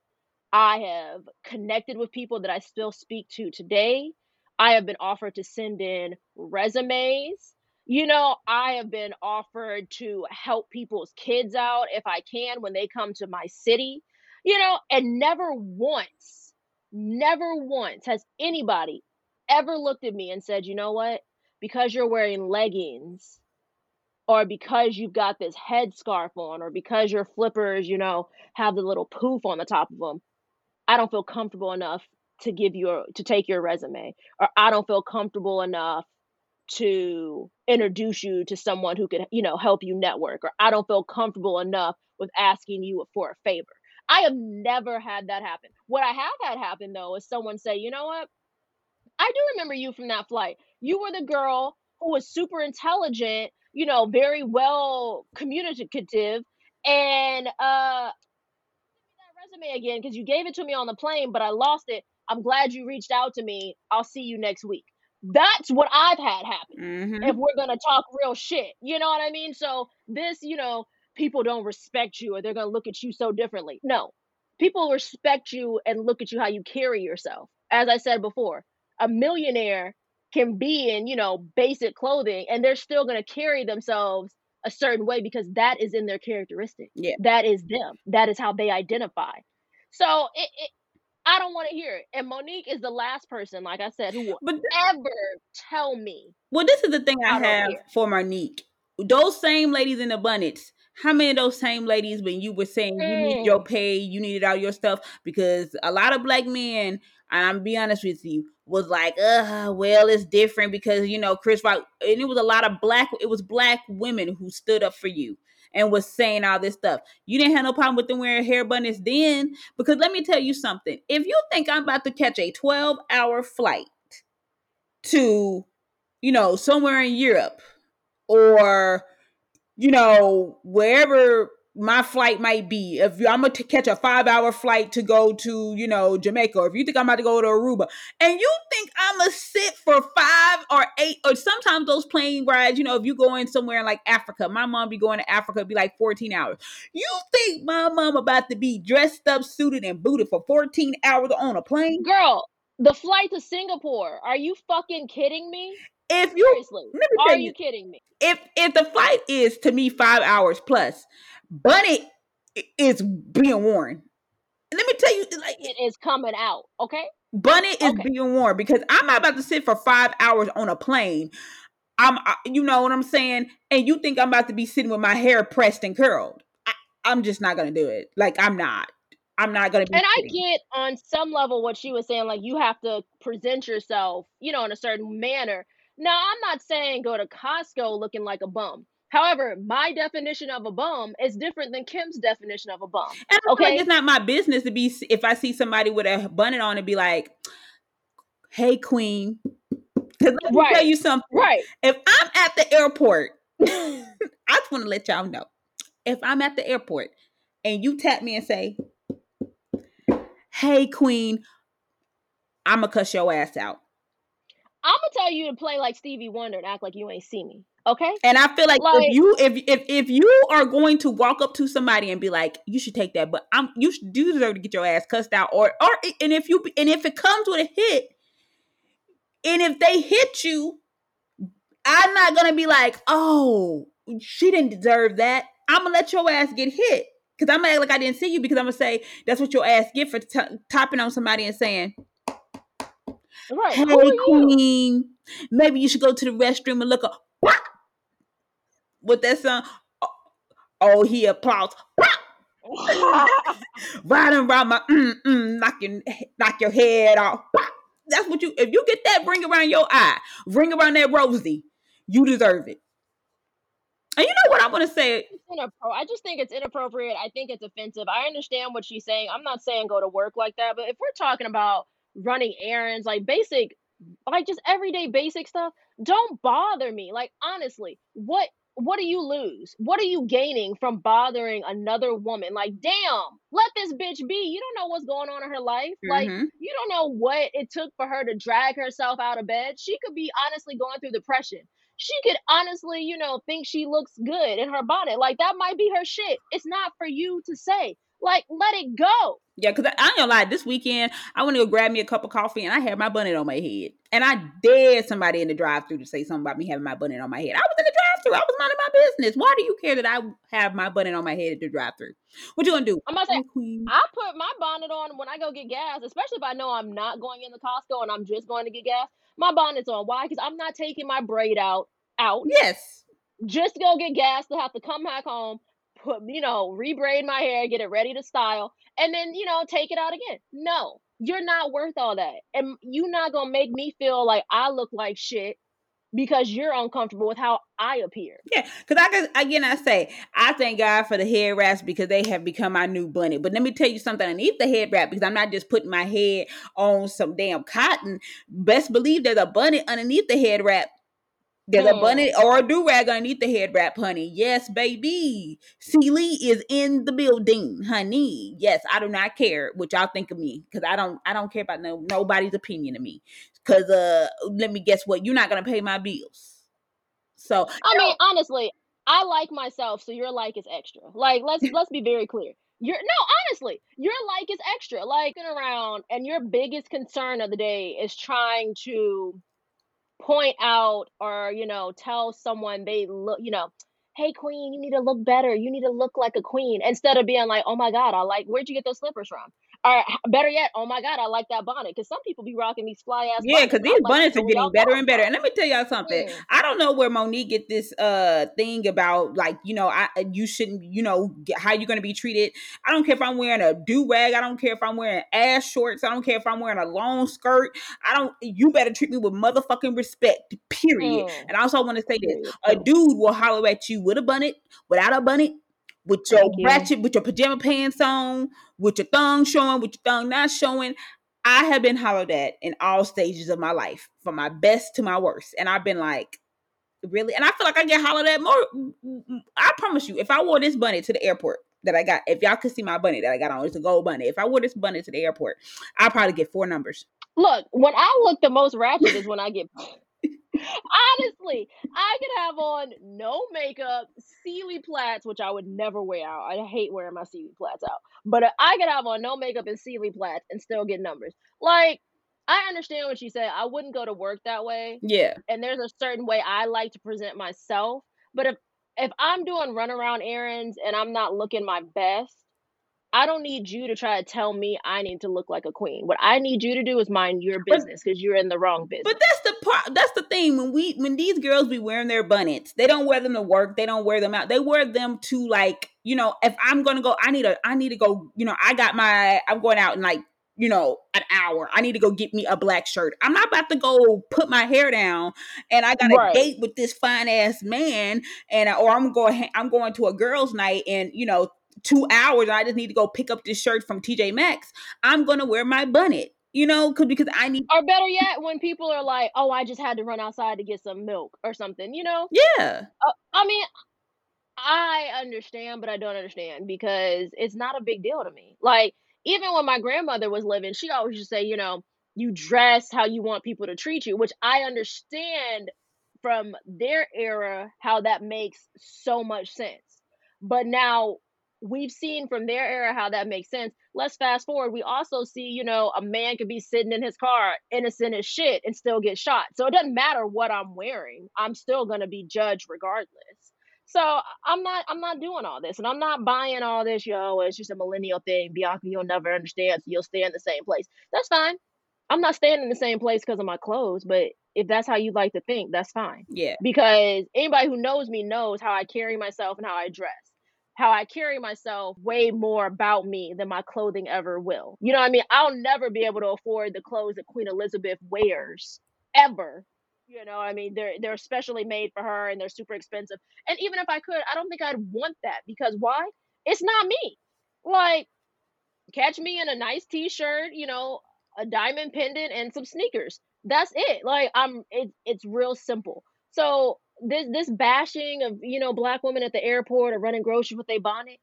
I have connected with people that I still speak to today. I have been offered to send in resumes. You know, I have been offered to help people's kids out if I can when they come to my city. You know, and never once, never once has anybody ever looked at me and said, you know what? Because you're wearing leggings or because you've got this headscarf on or because your flippers, you know, have the little poof on the top of them, I don't feel comfortable enough to give you a, to take your resume or I don't feel comfortable enough to introduce you to someone who could, you know, help you network or I don't feel comfortable enough with asking you for a favor. I have never had that happen. What I have had happen though is someone say, "You know what? I do remember you from that flight. You were the girl who was super intelligent, you know, very well communicative, and uh resume again because you gave it to me on the plane, but I lost it. I'm glad you reached out to me. I'll see you next week. That's what I've had happen. Mm-hmm. If we're gonna talk real shit, you know what I mean? So this, you know, people don't respect you or they're gonna look at you so differently. No, people respect you and look at you how you carry yourself. As I said before, a millionaire can be in, you know, basic clothing and they're still gonna carry themselves a certain way because that is in their characteristic. Yeah. That is them. That is how they identify. So it, it I don't want to hear it. And Mo'Nique is the last person, like I said, who will But ever tell me. well, this is the thing I, I have for Mo'Nique. Those same ladies in abundance. How many of those same ladies, when you were saying you need Mm. your pay, you needed all your stuff, because a lot of black men, and I'm be honest with you, was like, uh, well, it's different because you know Chris Rock, and it was a lot of black, it was black women who stood up for you and was saying all this stuff. You didn't have no problem with them wearing hair bunnies then, because let me tell you something. If you think I'm about to catch a 12 hour flight to, you know, somewhere in Europe or, you know, wherever my flight might be, if I'm gonna catch a five hour flight to go to, you know, Jamaica, or if you think I'm about to go to Aruba, and you think I'm gonna sit for five or eight, or sometimes those plane rides, you know, if you go in somewhere in like Africa, my mom be going to Africa, be like 14 hours. You think my mom about to be dressed up, suited, and booted for 14 hours on a plane? Girl, the flight to Singapore. Are you fucking kidding me? If you Seriously, are you you, kidding me? if if the flight is to me five hours plus, Bunny is being worn. Let me tell you, like It is coming out, okay? Bunny is Okay. being worn because I'm not about to sit for five hours on a plane. I'm, you know what I'm saying, and you think I'm about to be sitting with my hair pressed and curled. I, I'm just not gonna do it. Like I'm not. I'm not gonna be. And I get on some level what she was saying, like you have to present yourself, you know, in a certain manner. Now, I'm not saying go to Costco looking like a bum. However, my definition of a bum is different than Kim's definition of a bum. And I feel like Okay. it's not my business to be if I see somebody with a bonnet on and be like, "Hey, Queen." Because let me tell you something. Right. If I'm at the airport, I just want to let y'all know. If I'm at the airport and you tap me and say, "Hey, Queen," I'ma cuss your ass out. I'm gonna tell you to play like Stevie Wonder and act like you ain't see me. Okay? And I feel like, Like- if you if if if you are going to walk up to somebody and be like, you should take that, but I'm you should do deserve to get your ass cussed out, or or and if you and if it comes with a hit, and if they hit you, I'm not gonna be like, oh, she didn't deserve that. I'm gonna let your ass get hit. Cause I'm gonna act like I didn't see you because I'm gonna say that's what your ass get for t- topping on somebody and saying, Right. "Hey, queen, maybe you should go to the restroom and look up." With that song, oh, oh, he applauds. right around my mm, mm, knock your knock your head off. That's what you. If you get that ring around your eye, ring around that rosy, you deserve it. And you know what I'm gonna say? I just think it's inappropriate. I think it's offensive. I understand what she's saying. I'm not saying go to work like that, but if we're talking about running errands, like basic, like just everyday basic stuff, don't bother me. Like honestly, what what do you lose? What are you gaining from bothering another woman? Like, damn, let this bitch be. You don't know what's going on in her life. Like, Mhm. you don't know what it took for her to drag herself out of bed. She could be honestly going through depression. She could honestly, you know, think she looks good in her bonnet. Like that might be her shit. It's not for you to say. Like, let it go. Yeah, because I, I ain't gonna lie. This weekend, I went to go grab me a cup of coffee, and I had my bonnet on my head. And I dared somebody in the drive-through to say something about me having my bonnet on my head. I was in the drive-through. I was minding my business. Why do you care that I have my bonnet on my head at the drive-through? What you gonna do? I'm gonna say queen. I put my bonnet on when I go get gas, especially if I know I'm not going in the Costco and I'm just going to get gas. My bonnet's on. Why? Because I'm not taking my braid out out Yes. just to go get gas to have to come back home, put you know, rebraid my hair, get it ready to style, and then you know, take it out again. No, you're not worth all that. And you're not gonna make me feel like I look like shit because you're uncomfortable with how I appear. Yeah, because I can again I say I thank God for the head wraps because they have become my new bunny. But let me tell you something underneath the head wrap because I'm not just putting my head on some damn cotton. Best believe there's a bunny underneath the head wrap There's a bunny or a do rag underneath the head wrap, honey. Yes, baby. Celie is in the building, honey. Yes, I do not care what y'all think of me because I don't. I don't care about no nobody's opinion of me. Because uh, let me guess what? You're not gonna pay my bills. So I mean, honestly, I like myself, so your like is extra. Like, let's let's be very clear. Your no, honestly, your like is extra. Like, around, and your biggest concern of the day is trying to point out or you know tell someone they look, you know, hey queen, you need to look better. You need to look like a queen instead of being like, oh my god, I like. Where'd you get those slippers from? Or better yet, oh my god, I like that bonnet because some people be rocking these fly ass. yeah, because these bonnets are getting better and better. And let me tell y'all something. Mm. I don't know where Mo'Nique get this uh thing about like you know I you shouldn't you know get how you're gonna be treated. I don't care if I'm wearing a do rag. I don't care if I'm wearing ass shorts. I don't care if I'm wearing a long skirt. I don't. You better treat me with motherfucking respect. Period. Mm. And I also want to say this: a dude will holler at you with a bonnet, without a bonnet, with your Thank you. ratchet, with your pajama pants on, with your thong showing, with your thong not showing. I have been hollered at in all stages of my life, from my best to my worst, and I've been like, really? And I feel like I get hollered at more. I promise you, if I wore this bunny to the airport that I got, if y'all could see my bunny that I got on, it's a gold bunny. If I wore this bunny to the airport, I'd probably get four numbers. Look, when I look the most ratchet is when I get. Honestly, I could have on no makeup, Celie plaits, which I would never wear out. I hate wearing my Celie plaits out. But uh, I could have on no makeup and Celie plaits and still get numbers. Like, I understand what you said. I wouldn't go to work that way. Yeah, And there's a certain way I like to present myself. But if if I'm doing runaround errands and I'm not looking my best, I don't need you to try to tell me I need to look like a queen. What I need you to do is mind your business because you're in the wrong business. But that's the part. That's the thing. When we when these girls be wearing their bonnets, they don't wear them to work. They don't wear them out. They wear them to like you know. If I'm gonna go, I need a. I need to go. You know, I got my. I'm going out in like you know an hour. I need to go get me a black shirt. I'm not about to go put my hair down and I got a Right. date with this fine ass man and or I'm going. I'm going to a girls' night and you know two hours. I just need to go pick up this shirt from TJ Maxx. I'm gonna wear my bonnet. You know, cause because I need. or better yet, when people are like, "Oh, I just had to run outside to get some milk or something," you know. Yeah. Uh, I mean, I understand, but I don't understand because it's not a big deal to me. Like, even when my grandmother was living, she always used to say, you know, you dress how you want people to treat you, which I understand from their era how that makes so much sense. But now we've seen from their era how that makes sense. Let's fast forward. We also see, you know, a man could be sitting in his car, innocent as shit, and still get shot. So it doesn't matter what I'm wearing. I'm still gonna be judged regardless. So I'm not I'm not doing all this and I'm not buying all this, yo, it's just a millennial thing. Bianca, you'll never understand, so you'll stay in the same place. That's fine. I'm not staying in the same place because of my clothes, but if that's how you like to think, that's fine. Yeah. Because anybody who knows me knows how I carry myself and how I dress. How I carry myself way more about me than my clothing ever will. You know what I mean? I'll never be able to afford the clothes that Queen Elizabeth wears ever. You know, I mean, they're they're specially made for her and they're super expensive. And even if I could, I don't think I'd want that because why? It's not me. Like, catch me in a nice t-shirt, you know, a diamond pendant and some sneakers. That's it. Like, I'm it, it's real simple. So this this bashing of you know black women at the airport or running groceries with a bonnet,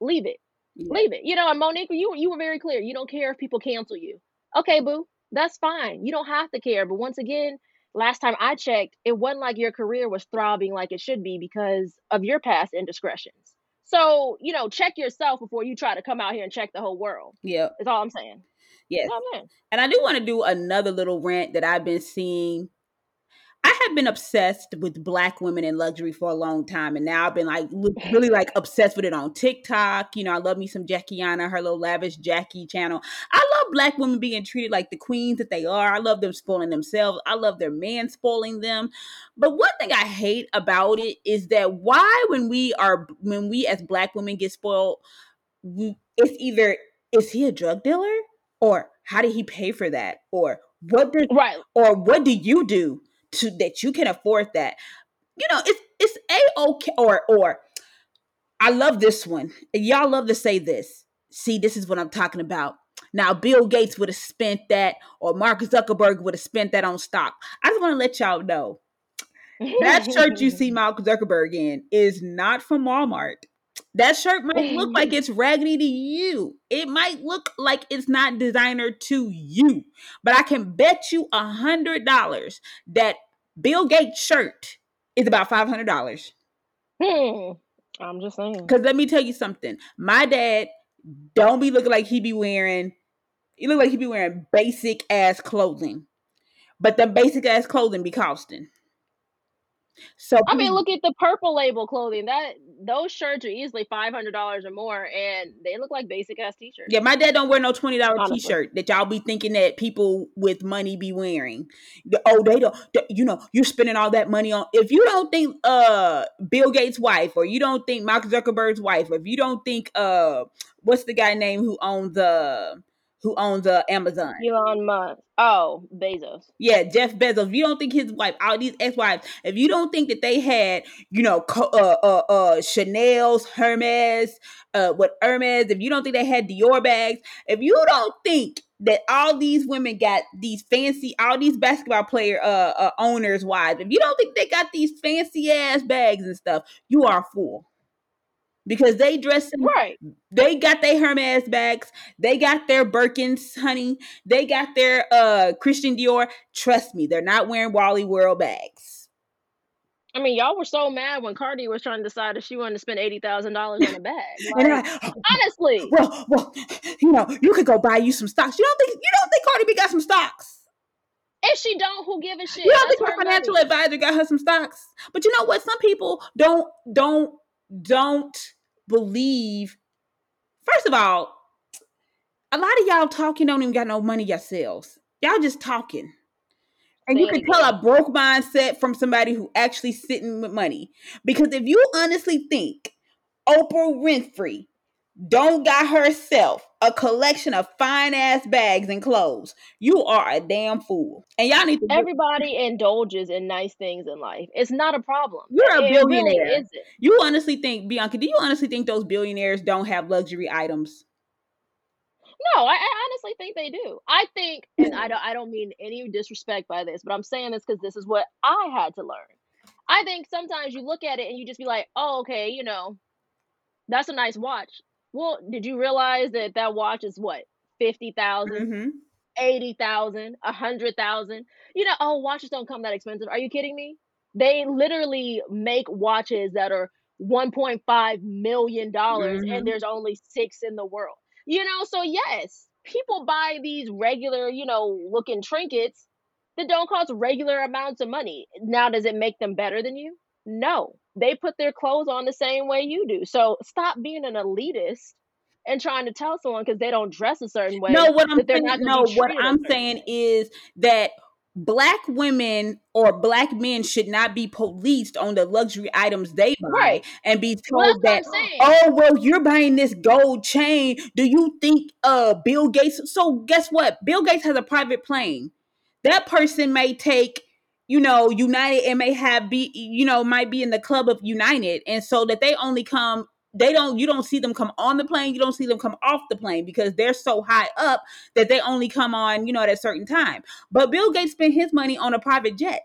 leave it, Yeah. leave it. You know, and Mo'Nique, you you were very clear. You don't care if people cancel you. Okay, boo, that's fine. You don't have to care. But once again, last time I checked, it wasn't like your career was throbbing like it should be because of your past indiscretions. So you know, check yourself before you try to come out here and check the whole world. Yeah. That's all I'm saying. Yes. Oh. And I do want to do another little rant that I've been seeing. I have been obsessed with black women in luxury for a long time, and now I've been like really like obsessed with it on TikTok. You know, I love me some Jackiana, her little lavish Jackie channel. I love black women being treated like the queens that they are. I love them spoiling themselves. I love their man spoiling them. But one thing I hate about it is that why when we are when we as black women get spoiled, we, it's either is he a drug dealer or how did he pay for that or what did Right. or what do you do to that you can afford that. You know it's it's a okay or or i love this one. Y'all love to say this. See this is what i'm talking about. Now bill gates would have spent that or mark zuckerberg would have spent that on stock. I just want to let y'all know. That shirt you see Mark Zuckerberg in is not from Walmart. That shirt might look like it's raggedy to you. It might look like it's not designer to you. But I can bet you a hundred dollars that Bill Gates shirt is about five hundred dollars. Hmm. I'm just saying. Because let me tell you something. My dad don't be looking like he be wearing. He look like he be wearing basic ass clothing, but the basic ass clothing be costing. So I mean, look at the purple label clothing. That those shirts are easily five hundred dollars or more, and they look like basic ass t-shirts. Yeah, my dad don't wear no twenty dollar t-shirt that y'all be thinking that people with money be wearing. The- Oh, they don't. the- You know, you're spending all that money on. If you don't think uh Bill Gates' wife, or you don't think Mark Zuckerberg's wife, or if you don't think uh what's the guy name who owns uh who owns uh Amazon? Elon Musk. Oh, Bezos. Yeah, Jeff Bezos. If you don't think his wife, all these ex-wives, if you don't think that they had, you know, uh, uh, uh, Chanel's, Hermes, uh, what Hermes, if you don't think they had Dior bags, if you don't think that all these women got these fancy, all these basketball player uh, uh owners' wives, if you don't think they got these fancy ass bags and stuff, you are a fool. Because they dress Right. they got their Hermes bags. They got their Birkins, honey. They got their uh Christian Dior. Trust me, they're not wearing Wally World bags. I mean, y'all were so mad when Cardi was trying to decide if she wanted to spend eighty thousand dollars on a bag. Like, they're honestly, well, well, you know, you could go buy you some stocks. You don't think you don't think Cardi B got some stocks? if she don't, who give a shit? You don't That's think her her financial money. advisor got her some stocks? But you know what? Some people don't don't don't believe. First of all, a lot of y'all talking don't even got no money yourselves. Y'all just talking. And you can tell a broke mindset from somebody who actually sitting with money. Because if you honestly think Oprah Winfrey don't got herself a collection of fine ass bags and clothes, you are a damn fool. And y'all need to Everybody indulges in nice things in life. It's not a problem. You're a It- really billionaire. isn't. You honestly think, Bianca, do you honestly think those billionaires don't have luxury items? No, I, I honestly think they do. I think, and I don't, I don't mean any disrespect by this, but I'm saying this because this is what I had to learn. I think sometimes you look at it and you just be like, oh, okay, you know, that's a nice watch. Well, did you realize that that watch is what fifty thousand, Mm-hmm. eighty thousand, a hundred thousand? You know, oh, watches don't come that expensive. Are you kidding me? They literally make watches that are 1.5 million dollars Mhm. and there's only six in the world. You know, so yes, people buy these regular, you know, looking trinkets that don't cost regular amounts of money. Now, does it make them better than you? No. They put their clothes on the same way you do. So stop being an elitist and trying to tell someone because they don't dress a certain way. No, what I'm saying, not no, what I'm saying is that black women or black men should not be policed on the luxury items they buy Right. and be told Well, that that's what I'm saying. oh well you're buying this gold chain do you think uh bill gates so guess what bill gates has a private plane that person may take you know united and may have be you know might be in the club of united. And so that they only come they don't you don't see them come on the plane. You don't see them come off the plane because they're so high up that they only come on you know at a certain time. But bill gates spent his money on a private jet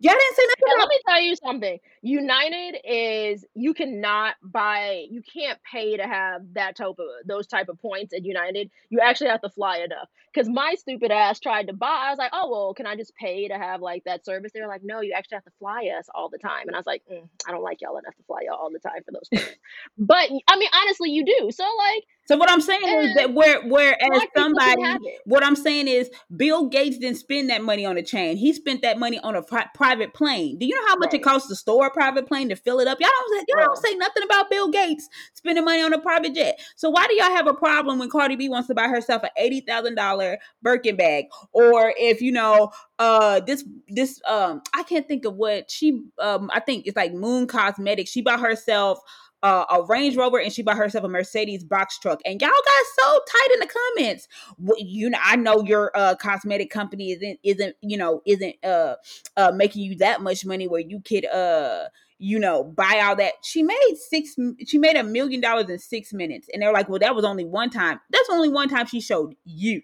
y'all didn't say nothing let me tell you something. United is you cannot buy, you can't pay to have that type of those type of points at United. You actually have to fly enough. Because my stupid ass tried to buy. I was like, oh well, can I just pay to have like that service? They were like, no, you actually have to fly us all the time. And I was like, "Mm, I don't like y'all enough to fly y'all all the time for those points. but I mean, honestly, you do. So like, so what i'm saying is that where whereas somebody what i'm saying is bill gates didn't spend that money on a chain. He spent that money on a pri- private plane. Do you know how much it costs to store a private plane to fill it up? Y'all don't say, y'all don't say nothing about bill gates spending money on a private jet. So why do y'all have a problem when cardi b wants to buy herself an $80000 birkin bag? Or if you know uh this this um i can't think of what she um i think it's like moon cosmetics. She bought herself uh, a Range Rover and she bought herself a Mercedes box truck. And y'all got so tight in the comments. Wh- You know, I know your uh, cosmetic company isn't isn't you know isn't uh uh making you that much money where you could uh you know buy all that. She made six. She made a million dollars in six minutes, and they're like, well, that was only one time. That's only one time she showed you.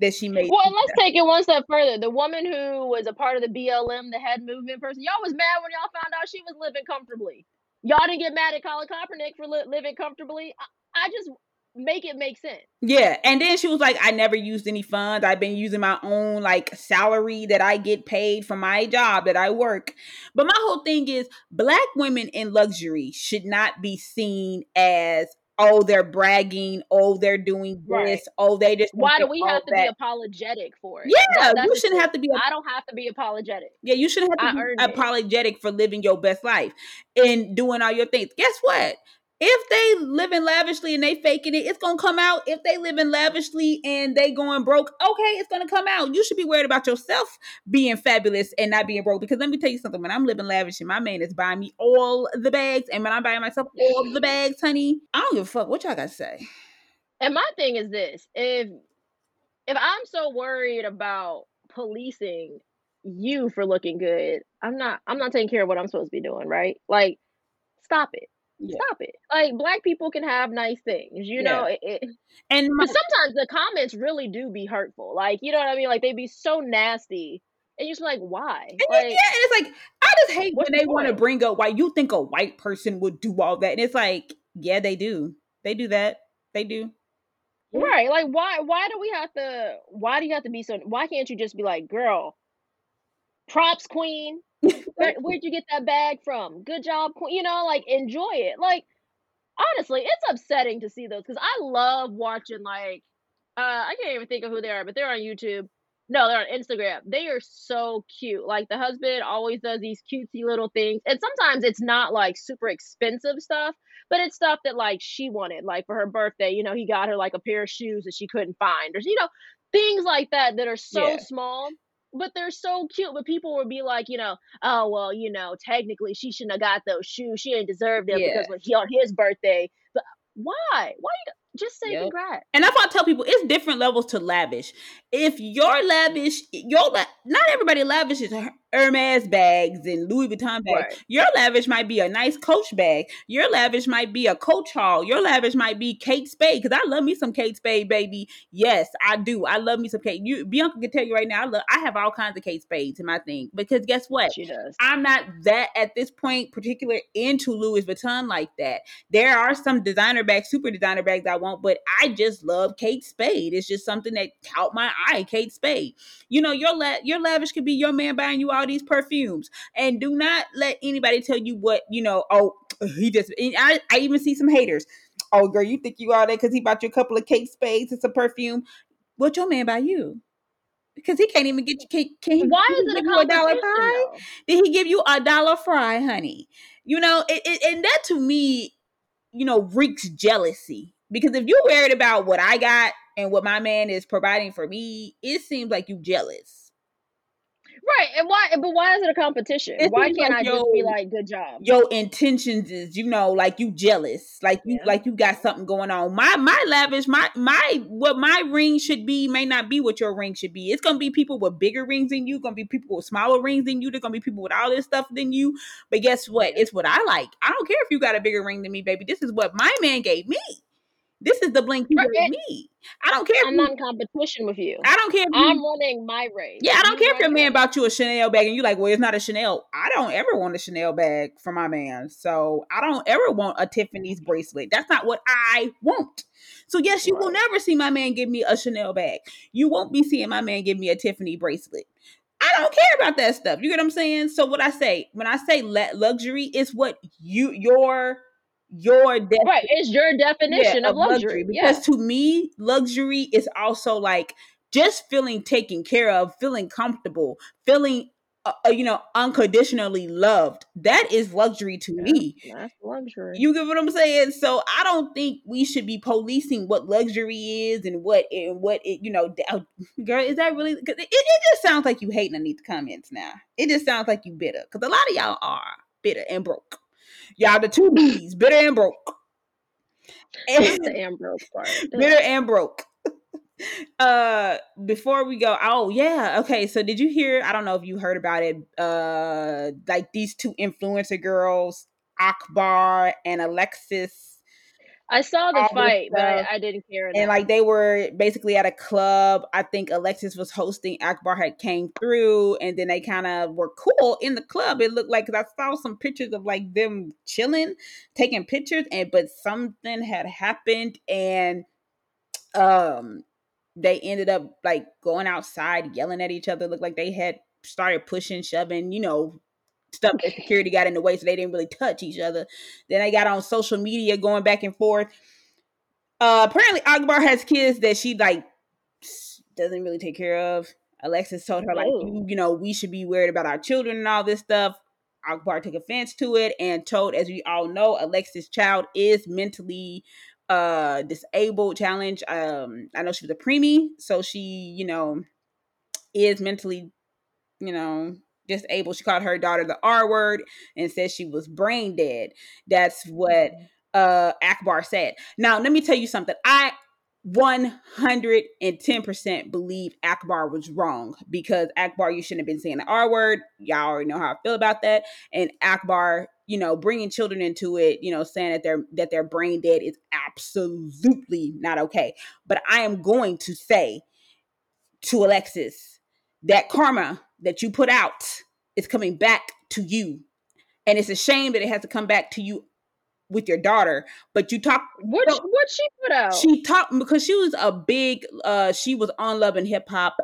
that she made. Well, and let's take it one step further. The woman who was a part of the BLM, the head movement person, y'all was mad when y'all found out she was living comfortably. Y'all didn't get mad at Colin Kaepernick for li- living comfortably. I, I just make it make sense. Yeah, and then she was like, "I never used any funds. I've been using my own like salary that I get paid from my job that I work." But my whole thing is, black women in luxury should not be seen as oh they're bragging, oh they're doing this, Right. oh they just Why do we have to be apologetic for it? Yeah, That- you shouldn't have to be. I don't have to be apologetic. Yeah, you shouldn't have to earned be it. apologetic for living your best life and doing all your things. Guess what? If they living lavishly and they faking it, it's gonna come out. If they living lavishly and they going broke, okay, it's gonna come out. You should be worried about yourself being fabulous and not being broke. Because let me tell you something: when I'm living lavish and my man is buying me all the bags, and when I'm buying myself all the bags, honey, I don't give a fuck what y'all got to say. And my thing is this: if if I'm so worried about policing you for looking good, I'm not I'm not taking care of what I'm supposed to be doing, right? Like, stop it. Yeah. Stop it. Like black people can have nice things, you know. It, it, And my, but sometimes the comments really do be hurtful. Like, you know what I mean? Like they be so nasty, and you're just like, why? And yeah, and it's like I just hate what's when they want to bring up why you think a white person would do all that, and it's like, yeah, they do. They do that. They do. Right? Like, why? Why do we have to? Why do you have to be so? Why can't you just be like, girl, props, queen? Where, where'd you get that bag from? Good job, queen. You know, like enjoy it. Like honestly, it's upsetting to see those because I love watching like uh I can't even think of who they are, but they're on YouTube. No, they're on Instagram. They are so cute. Like the husband always does these cutesy little things. And sometimes it's not like super expensive stuff, but it's stuff that like she wanted. Like for her birthday, you know, he got her like a pair of shoes that she couldn't find. Or you know, things like that that are so Yeah. small. But they're so cute. But people would be like, you know, oh well, you know, technically she shouldn't have got those shoes. She didn't deserve them Yeah. because when he on his birthday. But why? Why you just say Yep. congrats? And that's why I tell people it's different levels to lavish. If you're lavish, your la- not everybody lavish is Her- Hermes bags and Louis Vuitton bags. Right. Your lavish might be a nice Coach bag. Your lavish might be a Coach haul. Your lavish might be Kate Spade because I love me some Kate Spade, baby. Yes, I do. I love me some Kate. You Bianca can tell you right now. I love. I have all kinds of Kate Spades in my thing because guess what? She does. I'm not that at this point particular into Louis Vuitton like that. There are some designer bags, super designer bags I want, but I just love Kate Spade. It's just something that caught my eye, Kate Spade. You know, your la- your lavish could be your man buying you all these perfumes. And do not let anybody tell you what, you know, oh, he just, I, I even see some haters. Oh girl, you think you all that because he bought you a couple of Kate Spades and some perfume. What your man buy you? Because he can't even get you. Can, can he, Why is it a a dollar pie? though? Did he give you a dollar fry, honey? You know, it, it, and that to me, you know, reeks jealousy. Because if you're worried about what I got and what my man is providing for me, it seems like you jealous. Right, and why? But why is it a competition? It why can't like I just be like, "Good job"? Your intentions is, you know, like you jealous, like you, Yeah. like you got something going on. My, my lavish, my, my, what my ring should be may not be what your ring should be. It's gonna be people with bigger rings than you. Gonna be people with smaller rings than you. There's gonna be people with all this stuff than you. But guess what? It's what I like. I don't care if you got a bigger ring than me, baby. This is what my man gave me. This is the he Right, gave me. I don't care. I'm you, not in competition with you. I don't care. If I'm you, running my race. yeah, I don't You care if your man bought you a Chanel bag and you're like, well, it's not a Chanel. I don't ever want a Chanel bag for my man. So I don't ever want a Tiffany's bracelet. That's not what I want. So yes, you will never see my man give me a Chanel bag. You won't be seeing my man give me a Tiffany bracelet. I don't care about that stuff. You get what I'm saying? So what I say when I say le- luxury, is what you your your de- Right, it's your definition yeah, of luxury. because Yeah, to me luxury is also like just feeling taken care of feeling comfortable feeling uh, uh, you know unconditionally loved that is luxury to Yeah. me that's luxury. you get what i'm saying so i don't think we should be policing what luxury is and what and what it you know oh, girl is that really 'cause it, it just sounds like you hating underneath the comments now it just sounds like you bitter because a lot of y'all are bitter and broke y'all the two b's bitter and broke It's the Ambrose part. bitter and broke. uh before we go oh yeah okay so did you hear i don't know if you heard about it uh like these two influencer girls akbar and alexis I saw the fight, but I didn't care enough. and like they were basically at a club. I think Alexis was hosting. Akbar had came through, and then they kind of were cool in the club. It looked like because I saw some pictures of like them chilling, taking pictures, and but something had happened, and um, they ended up like going outside, yelling at each other. Looked like they had started pushing, shoving, you know. Stuff that security got in the way, so they didn't really touch each other. Then they got on social media going back and forth. Uh, apparently, Akbar has kids that she like doesn't really take care of. Alexis told her like, Oh. you, you know, we should be worried about our children and all this stuff. Akbar took offense to it and told, as we all know, Alexis' child is mentally uh disabled. Challenge. Um, I know she was a preemie, so she, you know, is mentally, you know, disabled. She called her daughter the R word and said she was brain dead. That's what uh Akbar said. Now, let me tell you something. I 110% believe Akbar was wrong because Akbar, you shouldn't have been saying the R word. Y'all already know how I feel about that. And Akbar, you know, bringing children into it, you know, saying that they're that they're brain dead is absolutely not okay. But I am going to say to Alexis that karma that you put out is coming back to you. And it's a shame that it has to come back to you with your daughter. But you talk What No. what she put out? she talked because she was a big uh she was on love and hip hop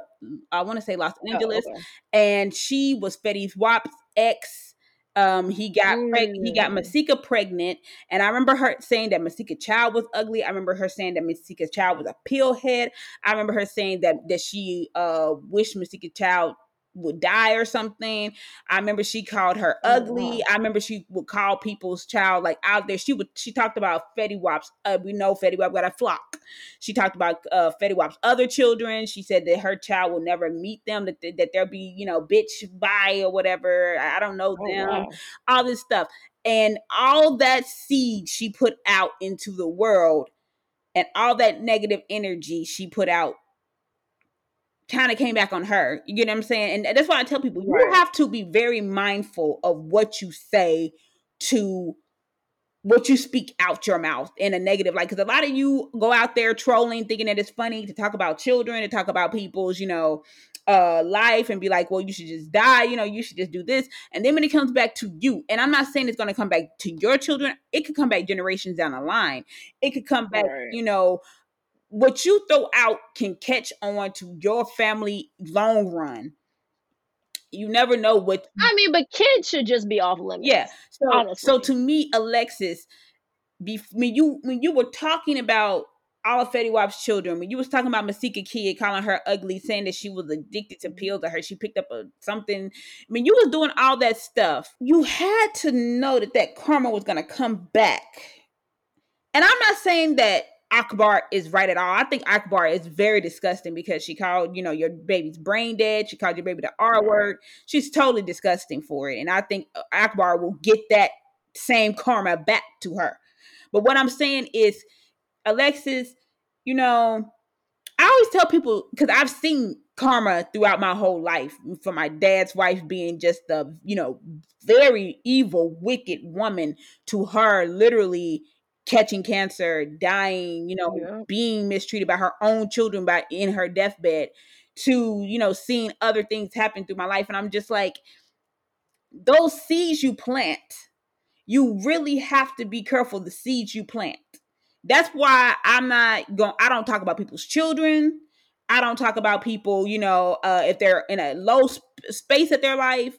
i want to say los Oh, angeles okay. and she was Fetty Wap's ex um he got preg- he got Mm. Masika pregnant and i remember her saying that Masika child was ugly i remember her saying that Masika child was a pill head i remember her saying that that she uh wished Masika child would die or something. I remember she called her ugly. I remember she would call people's child like out there. She would she talked about Fetty Wap's. Uh, we know Fetty Wap got a flock. She talked about uh, Fetty Wap's other children. She said that her child will never meet them. That that there'll be you know bitch by or whatever. I I don't know Oh, them. wow. All this stuff and all that seed she put out into the world and all that negative energy she put out kind of came back on her. You get what I'm saying? And that's why I tell people you Right. have to be very mindful of what you say to what you speak out your mouth in a negative light because a lot of you go out there trolling thinking that it's funny to talk about children to talk about people's you know uh life and be like well you should just die you know you should just do this and then when it comes back to you and i'm not saying it's going to come back to your children it could come back generations down the line it could come back Right. you know what you throw out can catch on to your family long run you never know what I mean, but kids should just be off limits. yeah. So so to me, Alexis, be, when you when you were talking about all of Fetty Wap's children, when you was talking about Masika Kid, calling her ugly, saying that she was addicted to mm-hmm. pills, or her she picked up a something. mean, you was doing all that stuff, you had to know that that karma was gonna come back. And I'm not saying that Akbar is right at all. I think Akbar is very disgusting because she called, you know, your baby's brain dead. She called your baby the R word. She's totally disgusting for it. And I think uh, Akbar will get that same karma back to her. But what I'm saying is, Alexis, you know, I always tell people because I've seen karma throughout my whole life from my dad's wife being just a, you know, very evil, wicked woman to her literally catching cancer, dying, you know, Yeah. being mistreated by her own children by in her deathbed to, you know, seeing other things happen through my life. And I'm just like, those seeds you plant, you really have to be careful the seeds you plant. That's why I'm not going I don't talk about people's children. I don't talk about people, you know, uh, if they're in a low sp- space at their life.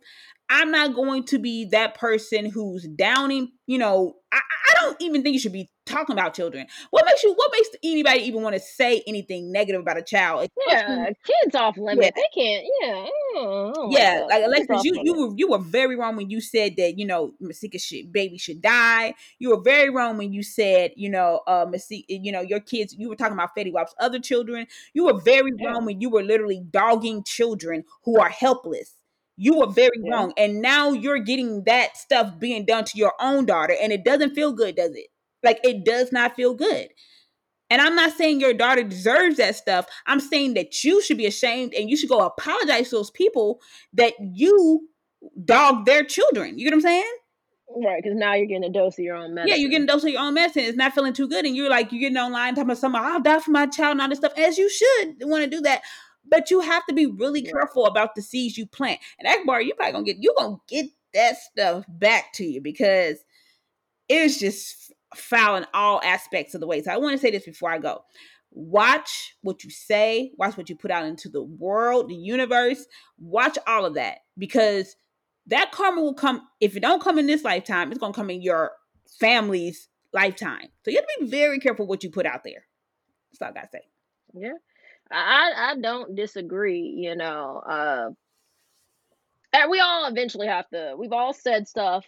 I'm not going to be that person who's downing, you know, I I don't even think you should be talking about children. What makes you what makes anybody even want to say anything negative about a child? Yeah, kids off limits. They can't. Yeah, I don't yeah, like Alexis, you you were you were very wrong when you said that you know Masika should baby should die. You were very wrong when you said you know uh Masika, you know your kids. You were talking about Fetty Wap's other children. You were very Yeah. wrong when you were literally dogging children who are helpless. You were very Yeah. wrong, and now you're getting that stuff being done to your own daughter, and it doesn't feel good, does it? Like it does not feel good. And I'm not saying your daughter deserves that stuff. I'm saying that you should be ashamed and you should go apologize to those people that you dog their children. You get what I'm saying? Right, because now you're getting a dose of your own medicine. Yeah, you're getting a dose of your own medicine. It's not feeling too good, and you're like you're getting online talking about something. Oh, I'll die for my child and all this stuff. As you should want to do that, but you have to be really careful about the seeds you plant. And Akbar, you probably gonna get you gonna get that stuff back to you because it's just foul in all aspects of the way. So I want to say this before I go. Watch what you say, watch what you put out into the world, the universe, watch all of that because that karma will come if it don't come in this lifetime, it's gonna come in your family's lifetime. So you have to be very careful what you put out there. That's all I gotta say. Yeah. I I don't disagree, you know. Uh and we all eventually have to we've all said stuff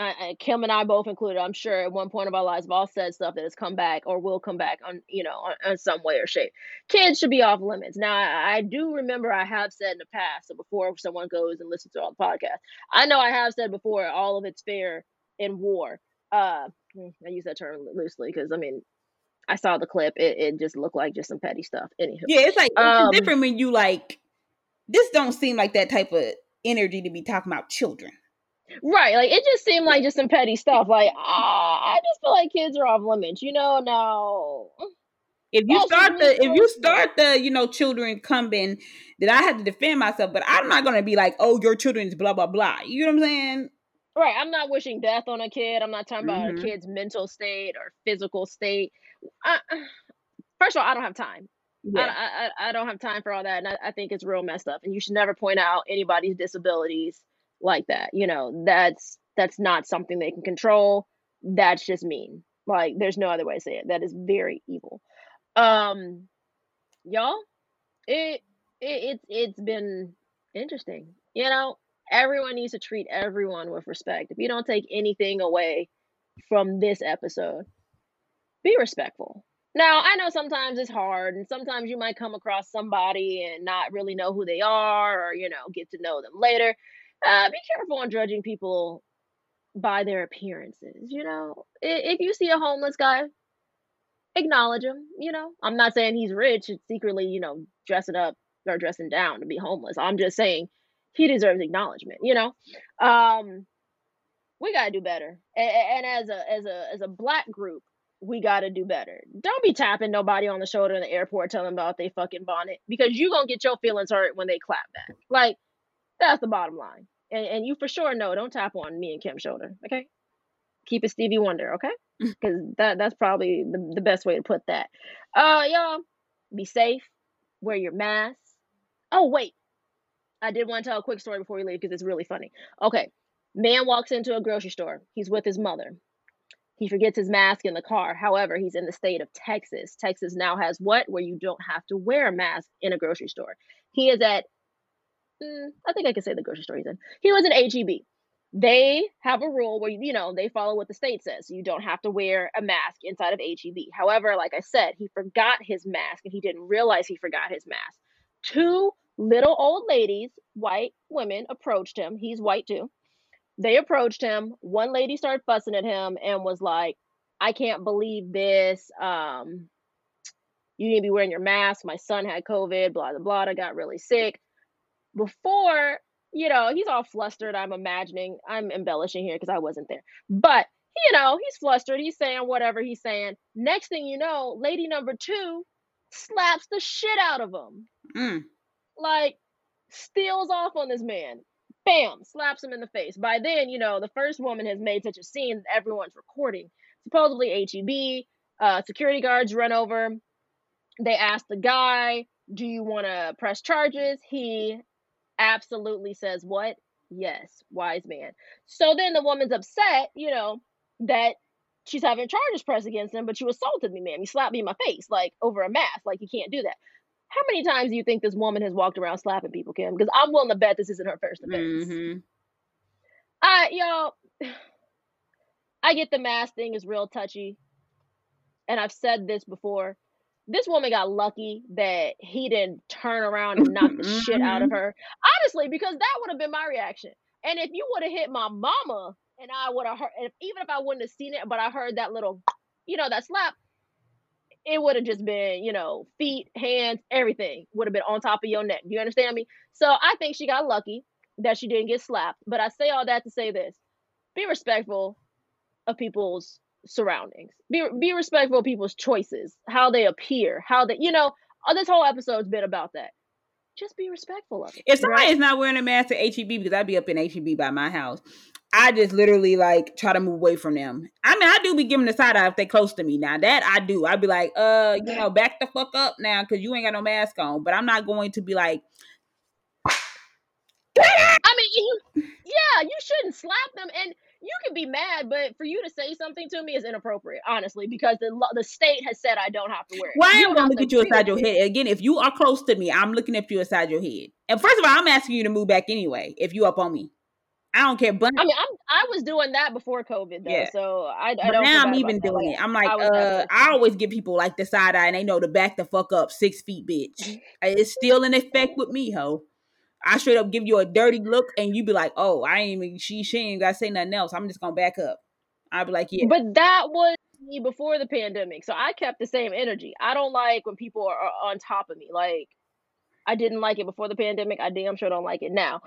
uh, uh, Kim and I both included, I'm sure at one point of our lives, we've all said stuff that has come back or will come back on, you know, on, on some way or shape. Kids should be off limits. Now, I, I do remember I have said in the past, so before someone goes and listens to all the podcasts, I know I have said before, all of it's fair in war. Uh, I use that term loosely because I mean, I saw the clip. It, it just looked like just some petty stuff. Anywho, Yeah, it's like it's Um, different when you like this don't seem like that type of energy to be talking about children. Right, like it just seemed like just some petty stuff. Like, ah, I just feel like kids are off limits, you know. Now, If you start the if you start the, you know, children coming, then I have to defend myself, but I'm not gonna be like, oh, your children's blah blah blah. You know what I'm saying? Right, I'm not wishing death on a kid. I'm not talking about Mhm. a kid's mental state or physical state. I, first of all, I don't have time. I, Yeah. I, I I don't have time for all that, and I, I think it's real messed up. And you should never point out anybody's disabilities like that. You know, that's that's not something they can control. That's just mean. Like, there's no other way to say it. That is very evil. Um, y'all, it, it it's it's been interesting. You know, everyone needs to treat everyone with respect. If you don't take anything away from this episode, be respectful. Now, I know sometimes it's hard, and sometimes you might come across somebody and not really know who they are, or you know, get to know them later. Uh, be careful on judging people by their appearances. You know, if you see a homeless guy, acknowledge him. You know, I'm not saying he's rich and secretly, you know, dressing up or dressing down to be homeless. I'm just saying he deserves acknowledgement. You know, um, we gotta do better. And, and as a as a as a black group, we gotta do better. Don't be tapping nobody on the shoulder in the airport telling them about they fucking bonnet because you gonna get your feelings hurt when they clap back. Like that's the bottom line. And and you for sure know don't tap on me and Kim's shoulder. Okay, keep it Stevie Wonder. Okay, because that that's probably the, the best way to put that. Uh, y'all, be safe. Wear your mask. Oh wait, I did want to tell a quick story before we leave because it's really funny. Okay, man walks into a grocery store. He's with his mother. He forgets his mask in the car. However, he's in the state of Texas. Texas now has what? Where you don't have to wear a mask in a grocery store. He is at, mm, I think I can say the grocery store he's in. He was in HEB. They have a rule where, you know, they follow what the state says. You don't have to wear a mask inside of HEB. However, like I said, he forgot his mask and he didn't realize he forgot his mask. Two little old ladies, white women, approached him. He's white too they approached him. One lady started fussing at him and was like, I can't believe this. Um, you need to be wearing your mask. My son had COVID, blah, blah, blah. I got really sick. Before, you know, he's all flustered. I'm imagining, I'm embellishing here because I wasn't there. But, you know, he's flustered. He's saying whatever he's saying. Next thing you know, lady number two slaps the shit out of him Mm. Like steals off on this man. Bam, slaps him in the face. By then, you know, the first woman has made such a scene that everyone's recording. Supposedly HEB, uh, security guards run over. They ask the guy, Do you want to press charges? He absolutely says, What? Yes, wise man. So then the woman's upset, you know, that she's having charges pressed against him, but you assaulted me, ma'am. You slapped me in my face, like over a mask. Like, you can't do that. How many times do you think this woman has walked around slapping people, Kim? Because I'm willing to bet this isn't her first offense. hmm I, y'all, I get the mask thing is real touchy, and I've said this before. This woman got lucky that he didn't turn around and knock the shit out of her. Honestly, because that would have been my reaction. And if you would have hit my mama, and I would have heard, even if I wouldn't have seen it, but I heard that little, you know, that slap, it would have just been, you know, feet, hands, everything would have been on top of your neck. Do you understand me? So I think she got lucky that she didn't get slapped. But I say all that to say this be respectful of people's surroundings. Be be respectful of people's choices, how they appear, how they, you know, this whole episode's been about that. Just be respectful of it. If somebody right? is not wearing a mask at HEB because I'd be up in HEB by my house, I just literally like try to move away from them. I mean, I do be giving the side eye if they close to me. Now that I do, I'd be like, uh, you know, back the fuck up now because you ain't got no mask on. But I'm not going to be like, I mean, you, yeah, you shouldn't slap them, and you can be mad, but for you to say something to me is inappropriate, honestly, because the the state has said I don't have to wear it. Well, You am gonna look at you inside your head. Again, if you are close to me, I'm looking at you inside your head. And first of all, I'm asking you to move back anyway. If you up on me, I don't care. But, I mean, I'm I was doing that before COVID though, Yeah. so I, I but don't. now I'm even about that. doing it. I'm like, I uh. I always give people like the side eye, and they know to back the fuck up, six feet, bitch. It's still in effect with me, ho. I straight up give you a dirty look, and you be like, "Oh, I ain't even she she ain't got to say nothing else. I'm just gonna back up." I'd be like, "Yeah, But that was me before the pandemic, so I kept the same energy. I don't like when people are, are on top of me. Like I didn't like it before the pandemic. I damn sure don't like it now.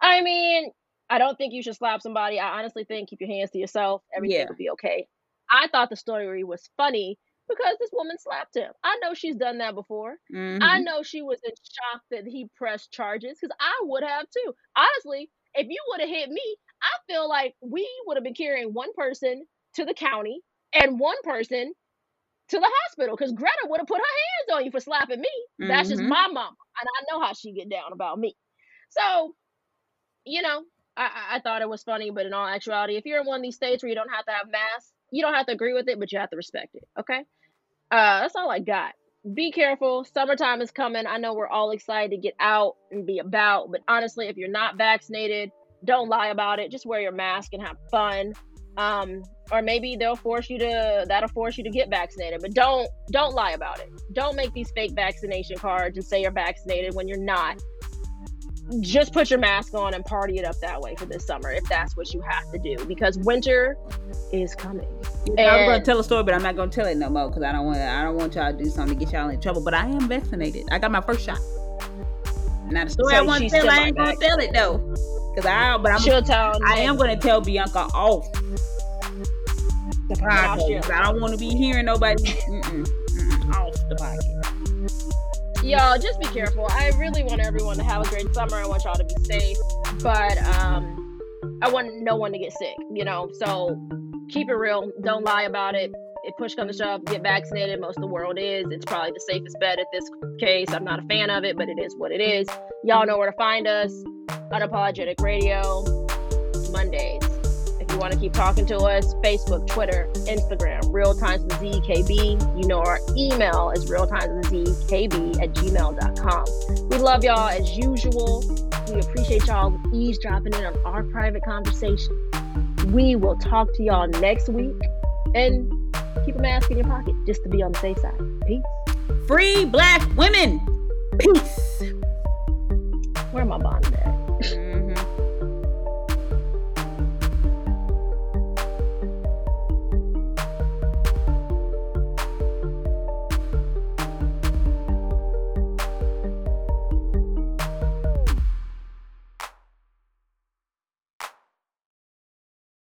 I mean, I don't think you should slap somebody. I honestly think keep your hands to yourself. Everything Yeah. will be okay. I thought the story was funny because this woman slapped him. I know she's done that before. Mhm. I know she was in shock that he pressed charges because I would have too. Honestly, if you would have hit me, I feel like we would have been carrying one person to the county and one person to the hospital because Greta would have put her hands on you for slapping me. That's just Mhm. my mama, and I know how she get down about me. So, you know, I- I thought it was funny, but in all actuality, if you're in one of these states where you don't have to have masks, you don't have to agree with it, but you have to respect it. Okay, uh, that's all I got. Be careful. Summertime is coming. I know we're all excited to get out and be about, but honestly, if you're not vaccinated, don't lie about it. Just wear your mask and have fun. Um, or maybe they'll force you to that'll force you to get vaccinated, but don't don't lie about it. Don't make these fake vaccination cards and say you're vaccinated when you're not. Just put your mask on and party it up that way for this summer if that's what you have to do because winter is coming. I was gonna tell a story, but I'm not gonna tell it no more because I don't want I don't want y'all to do something to get y'all in trouble. But I am vaccinated. I got my first shot. Now the story So I want to tell, I ain't gonna tell it though, because I but I'm She'll tell I am gonna tell Bianca off the podcast. I don't want to be hearing nobody mm-mm, mm-mm, off the podcast. Y'all just be careful. I really want everyone to have a great summer. I want y'all to be safe, but um, I want no one to get sick. You know, so keep it real. Don't lie about it. If push comes to shove, get vaccinated. Most of the world is. It's probably the safest bet at this case. I'm not a fan of it, but it is what it is. Y'all know where to find us. Unapologetic Radio Mondays. Want to keep talking to us, Facebook, Twitter, Instagram, Real Times with ZKB. You know our email is realtimeswithzkb at gmail.com. We love y'all as usual. We appreciate y'all eavesdropping in on our private conversation. We will talk to y'all next week and keep a mask in your pocket just to be on the safe side. Peace. Free black women. Peace. Where my bond at? Mm.